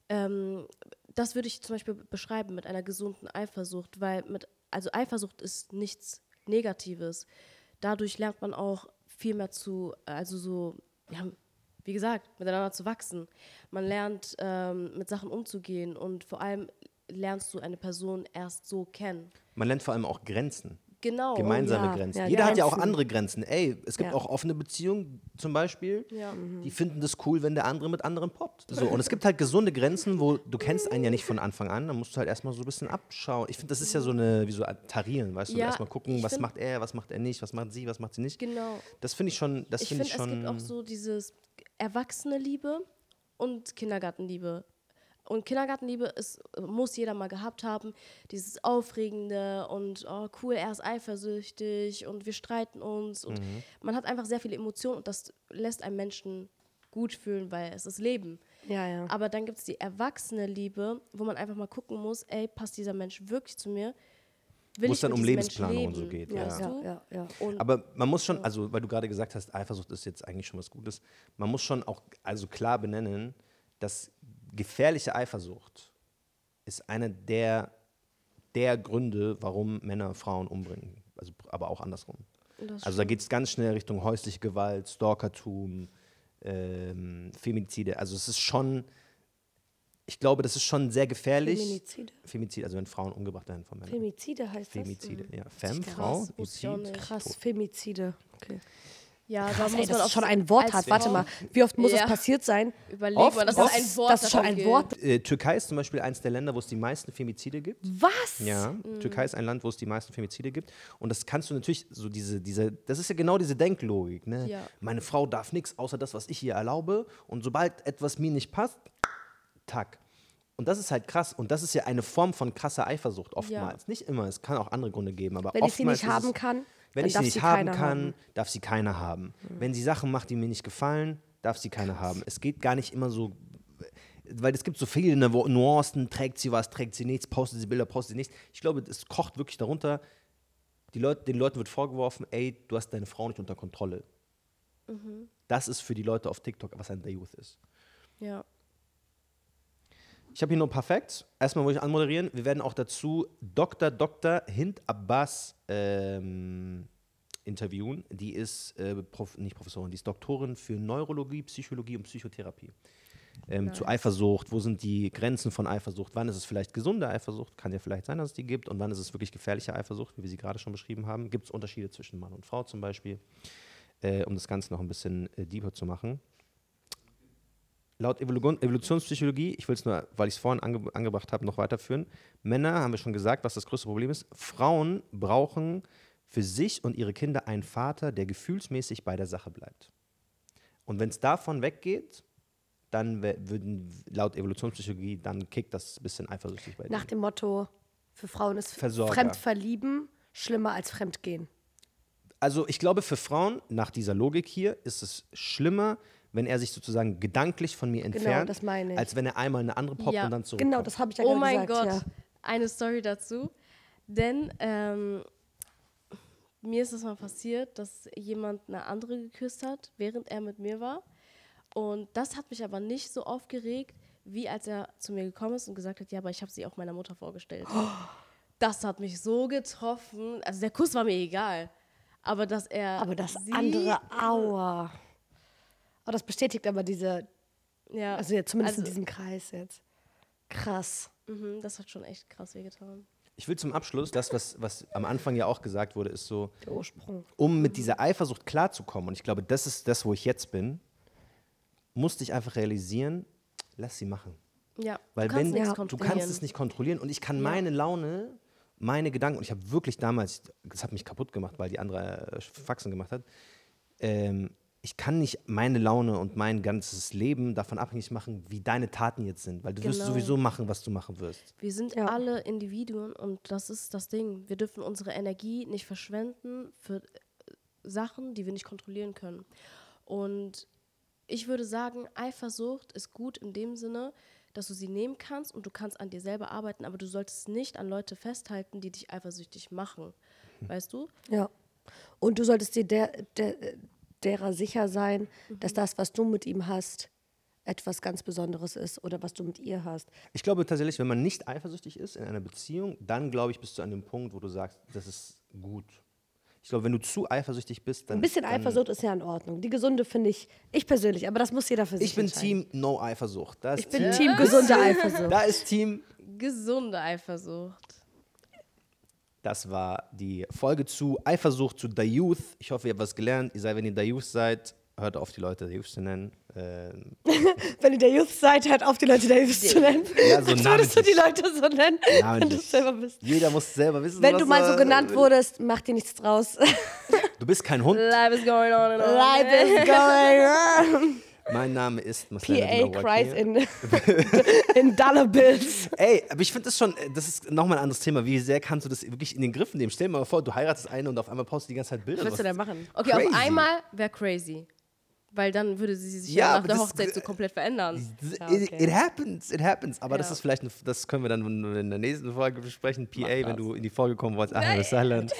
ähm, das würde ich zum Beispiel beschreiben mit einer gesunden Eifersucht, weil mit, also Eifersucht ist nichts Negatives. Dadurch lernt man auch viel mehr zu, also so, ja, wie gesagt, miteinander zu wachsen. Man lernt ähm, mit Sachen umzugehen und vor allem lernst du eine Person erst so kennen. Man lernt vor allem auch Grenzen. Genau. Gemeinsame ja, Grenzen. ja, Jeder hat ja auch andere Grenzen. Ey, es gibt Ja. auch offene Beziehungen zum Beispiel, Ja. die finden das cool, wenn der andere mit anderen poppt. So, und es gibt halt gesunde Grenzen, wo du kennst einen ja nicht von Anfang an, dann musst du halt erstmal so ein bisschen abschauen. Ich finde, das ist ja so eine, wie so tarieren, weißt du, Ja, erstmal gucken, was find- macht er, was macht er nicht, was macht sie, was macht sie nicht. Genau. Das finde ich schon, das Ich finde finde, ich es schon. gibt auch so dieses erwachsene Liebe und Kindergartenliebe. Und Kindergartenliebe ist, muss jeder mal gehabt haben. Dieses Aufregende und oh, cool, er ist eifersüchtig und wir streiten uns. Und Mhm. man hat einfach sehr viele Emotionen und das lässt einen Menschen gut fühlen, weil es ist Leben. Ja, ja. Aber dann gibt es die erwachsene Liebe, wo man einfach mal gucken muss, ey, passt dieser Mensch wirklich zu mir? Will Wo ich es dann um Lebensplanung und so geht, ja, ja, ja. Und Aber man muss schon, also weil du gerade gesagt hast, Eifersucht ist jetzt eigentlich schon was Gutes, man muss schon auch also klar benennen, dass gefährliche Eifersucht ist einer der, der Gründe, warum Männer Frauen umbringen. Also, aber auch andersrum. Also da geht es ganz schnell Richtung häusliche Gewalt, Stalkertum, ähm, Femizide. Also es ist schon, ich glaube, das ist schon sehr gefährlich. Feminizide? Femizid, also wenn Frauen umgebracht werden von Männern. Femizide heißt das? Femizide, ja. Femme, Frau, wusste ich auch Izid, nicht. Krass. Femizide. Okay. Ja, Krass, da ey, man auch schon ein Wort hat. Warte mal, wie oft muss Ja. es passiert sein? Überleg Oft, mal, dass oft. es ein Wort das ist schon ein. Wort. Äh, Türkei ist zum Beispiel eines der Länder, wo es die meisten Femizide gibt. Was? Ja, Mhm. Türkei ist ein Land, wo es die meisten Femizide gibt. Und das kannst du natürlich, so diese, diese, das ist ja genau diese Denklogik. Ne? Ja. Meine Frau darf nichts außer das, was ich ihr erlaube. Und sobald etwas mir nicht passt, tack. Und das ist halt krass. Und das ist ja eine Form von krasser Eifersucht oftmals. Nicht immer, es kann auch andere Gründe geben. Aber Wenn ich sie oftmals nicht ist haben es, kann, wenn ich sie nicht sie haben keiner kann, haben. darf sie keiner haben. Wenn sie Sachen macht, die mir nicht gefallen, darf sie keine haben. Es geht gar nicht immer so, weil es gibt so viele Nu- Nuancen, trägt sie was, trägt sie nichts, postet sie Bilder, postet sie nichts. Ich glaube, es kocht wirklich darunter, die Leute, den Leuten wird vorgeworfen, ey, du hast deine Frau nicht unter Kontrolle. Das ist für die Leute auf TikTok, was ein Youth ist. Ja. Ich habe hier nur ein paar Facts. Erstmal wollte ich anmoderieren. Wir werden auch dazu Dr. Dr. Hind Abbas ähm, interviewen. Die ist äh, Prof nicht Professorin, die ist Doktorin für Neurologie, Psychologie und Psychotherapie. Ähm, Zu Eifersucht, wo sind die Grenzen von Eifersucht? Wann ist es vielleicht gesunde Eifersucht? Kann ja vielleicht sein, dass es die gibt. Und wann ist es wirklich gefährliche Eifersucht, wie wir sie gerade schon beschrieben haben? Gibt es Unterschiede zwischen Mann und Frau zum Beispiel? Äh, um das Ganze noch ein bisschen äh, deeper zu machen. Laut Evolu- Evolutionspsychologie, ich will es nur, weil ich es vorhin ange angebracht habe, noch weiterführen. Männer, haben wir schon gesagt, was das größte Problem ist. Frauen brauchen für sich und ihre Kinder einen Vater, der gefühlsmäßig bei der Sache bleibt. Und wenn es davon weggeht, dann würden laut Evolutionspsychologie, dann kickt das ein bisschen eifersüchtig bei Nach denen. dem Motto, für Frauen ist Versorger. Fremdverlieben schlimmer als Fremdgehen. Also ich glaube, für Frauen, nach dieser Logik hier, ist es schlimmer, wenn er sich sozusagen gedanklich von mir entfernt, Genau, das meine ich. als wenn er einmal eine andere poppt Ja. und dann zurückkommt. Genau, das habe ich ja Oh gerade mein gesagt. Gott, Ja. eine Story dazu. Denn ähm, mir ist es mal passiert, dass jemand eine andere geküsst hat, während er mit mir war. Und das hat mich aber nicht so aufgeregt, wie als er zu mir gekommen ist und gesagt hat, ja, aber ich habe sie auch meiner Mutter vorgestellt. Das hat mich so getroffen. Also der Kuss war mir egal. Aber dass er. Aber das sie- andere, aua. Aber das bestätigt aber diese, Ja, also ja, zumindest also, in diesem Kreis jetzt. Krass. mhm, das hat schon echt krass wehgetan. Ich will zum Abschluss, das, was, was am Anfang ja auch gesagt wurde, ist so, Der Ursprung. um mit dieser Eifersucht klarzukommen, und ich glaube, das ist das, wo ich jetzt bin, musste ich einfach realisieren, lass sie machen. Ja, Weil du kannst wenn Ja. du kannst es nicht kontrollieren und ich kann meine Laune, meine Gedanken, und ich habe wirklich damals, das hat mich kaputt gemacht, weil die andere äh, Faxen gemacht hat, ähm, ich kann nicht meine Laune und mein ganzes Leben davon abhängig machen, wie deine Taten jetzt sind, weil du wirst Genau. sowieso machen, was du machen wirst. Wir sind Ja. alle Individuen und das ist das Ding. Wir dürfen unsere Energie nicht verschwenden für äh, Sachen, die wir nicht kontrollieren können. Und ich würde sagen, Eifersucht ist gut in dem Sinne, dass du sie nehmen kannst und du kannst an dir selber arbeiten, aber du solltest nicht an Leute festhalten, die dich eifersüchtig machen. Weißt du? Ja. Und du solltest dir der, der, derer sicher sein, dass das, was du mit ihm hast, etwas ganz Besonderes ist oder was du mit ihr hast. Ich glaube tatsächlich, wenn man nicht eifersüchtig ist in einer Beziehung, dann glaube ich, bist du an dem Punkt, wo du sagst, das ist gut. Ich glaube, wenn du zu eifersüchtig bist, dann. Ein bisschen dann, Eifersucht ist ja in Ordnung. Die gesunde finde ich, ich persönlich, aber das muss jeder für sich Ich bin. Team No Eifersucht. Ich bin Team gesunde Eifersucht. Da ist Team. Gesunde Eifersucht. Das war die Folge zu Eifersucht zu The Youth. Ich hoffe, ihr habt was gelernt. Ihr seid, wenn ihr The Youth seid, hört auf, die Leute The Youth zu nennen. Ähm, Wenn ihr der Youth seid, hört auf, die Leute der Youth zu nennen. Ja, so würdest du die. Leute so nennen, wenn du es selber bist. jeder muss selber wissen, Wenn was du mal so genannt wurdest, mach dir nichts draus. Du bist kein Hund. Life is going on and on. Life is going on. Mein Name ist Marcel PA cries in, in Dollar Bills. Ey, aber ich finde das schon, äh, das ist nochmal ein anderes Thema. Wie sehr kannst du das wirklich in den Griff nehmen? Stell dir mal vor, du heiratest eine und auf einmal postest du die ganze Zeit Bilder. Was willst du denn machen? Okay, Crazy. auf einmal wäre crazy. Weil dann würde sie sich Ja, ja, nach der das- Hochzeit so komplett verändern. Ja, It, okay. it happens, it happens. Aber das Ja. ist vielleicht, eine, das können wir dann in der nächsten Folge besprechen. PA, wenn das. du in die Folge kommen wolltest. Ah, Silent.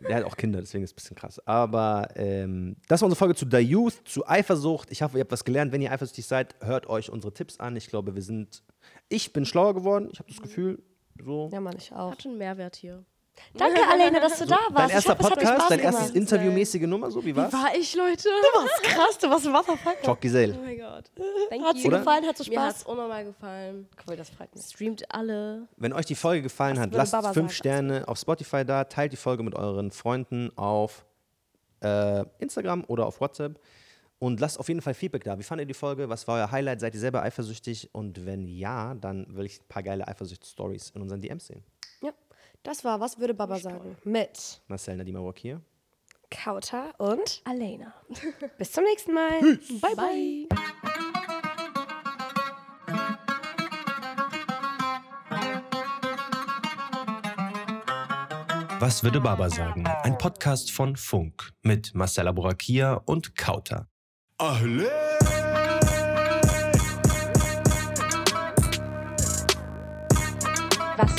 Der hat auch Kinder, deswegen ist es ein bisschen krass. Aber ähm, das war unsere Folge zu The Youth, zu Eifersucht. Ich hoffe, ihr habt was gelernt. Wenn ihr eifersüchtig seid, hört euch unsere Tipps an. Ich glaube, wir sind. Ich bin schlauer geworden. Ich habe das Gefühl, so. Ja, Mann, ich auch. Hat schon einen Mehrwert hier. Danke, Alena, dass du da warst. Dein Ich erster hoffe, mir Podcast, Spaß dein erstes gemacht. Interviewmäßige Nummer, so wie war's? War ich, Leute? Du warst krass, du warst ein Wasserfall. Talk Giselle. Oh mein Gott. Thank Hat dir gefallen? Hat so Mir hat es Spaß? unnormal gefallen. Cool, das freut mich. Streamt alle. Wenn euch die Folge gefallen hat, lasst Baba fünf sagen? Sterne auf Spotify da, teilt die Folge mit euren Freunden auf äh, Instagram oder auf WhatsApp und lasst auf jeden Fall Feedback da. Wie fandet ihr die Folge? Was war euer Highlight? Seid ihr selber eifersüchtig? Und wenn ja, dann will ich ein paar geile Eifersuchts-Stories in unseren DMs sehen. Das war, was würde Baba sagen? Mit Marcel Nadima Walk hier. Kauta und Alena. bis zum nächsten Mal. Bye, bye. Was würde Baba sagen? Ein Podcast von Funk mit Marcella Borakia und Kauter. Was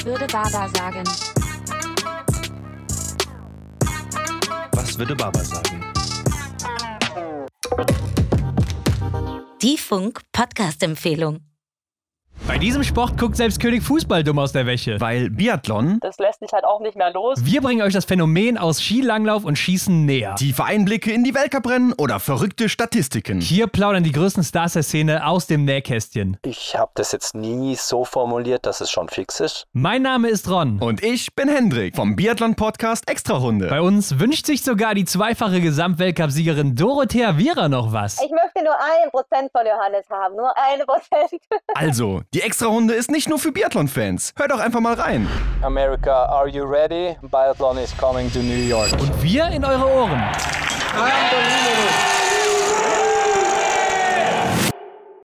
würde Baba sagen? Was würde Baba sagen? Die Funk Podcast Empfehlung. Bei diesem Sport guckt selbst König Fußball dumm aus der Wäsche. Weil Biathlon Das lässt sich halt auch nicht mehr los. Wir bringen euch das Phänomen aus Skilanglauf und Schießen näher. tiefe Einblicke in die Weltcuprennen oder verrückte Statistiken. Hier plaudern die größten Stars der Szene aus dem Nähkästchen. Ich habe das jetzt nie so formuliert, dass es schon fix ist. Mein Name ist Ron. Und ich bin Hendrik vom Biathlon-Podcast Extrarunde. Bei uns wünscht sich sogar die zweifache Gesamtweltcup-Siegerin Dorothea Viera noch was. Ich möchte nur ein Prozent von Johannes haben, nur ein Prozent. Also, die Extrarunde ist nicht nur für Biathlon-Fans. Hört doch einfach mal rein. America, are you ready? Biathlon is coming to New York. Und wir in eure Ohren. Unbelievable.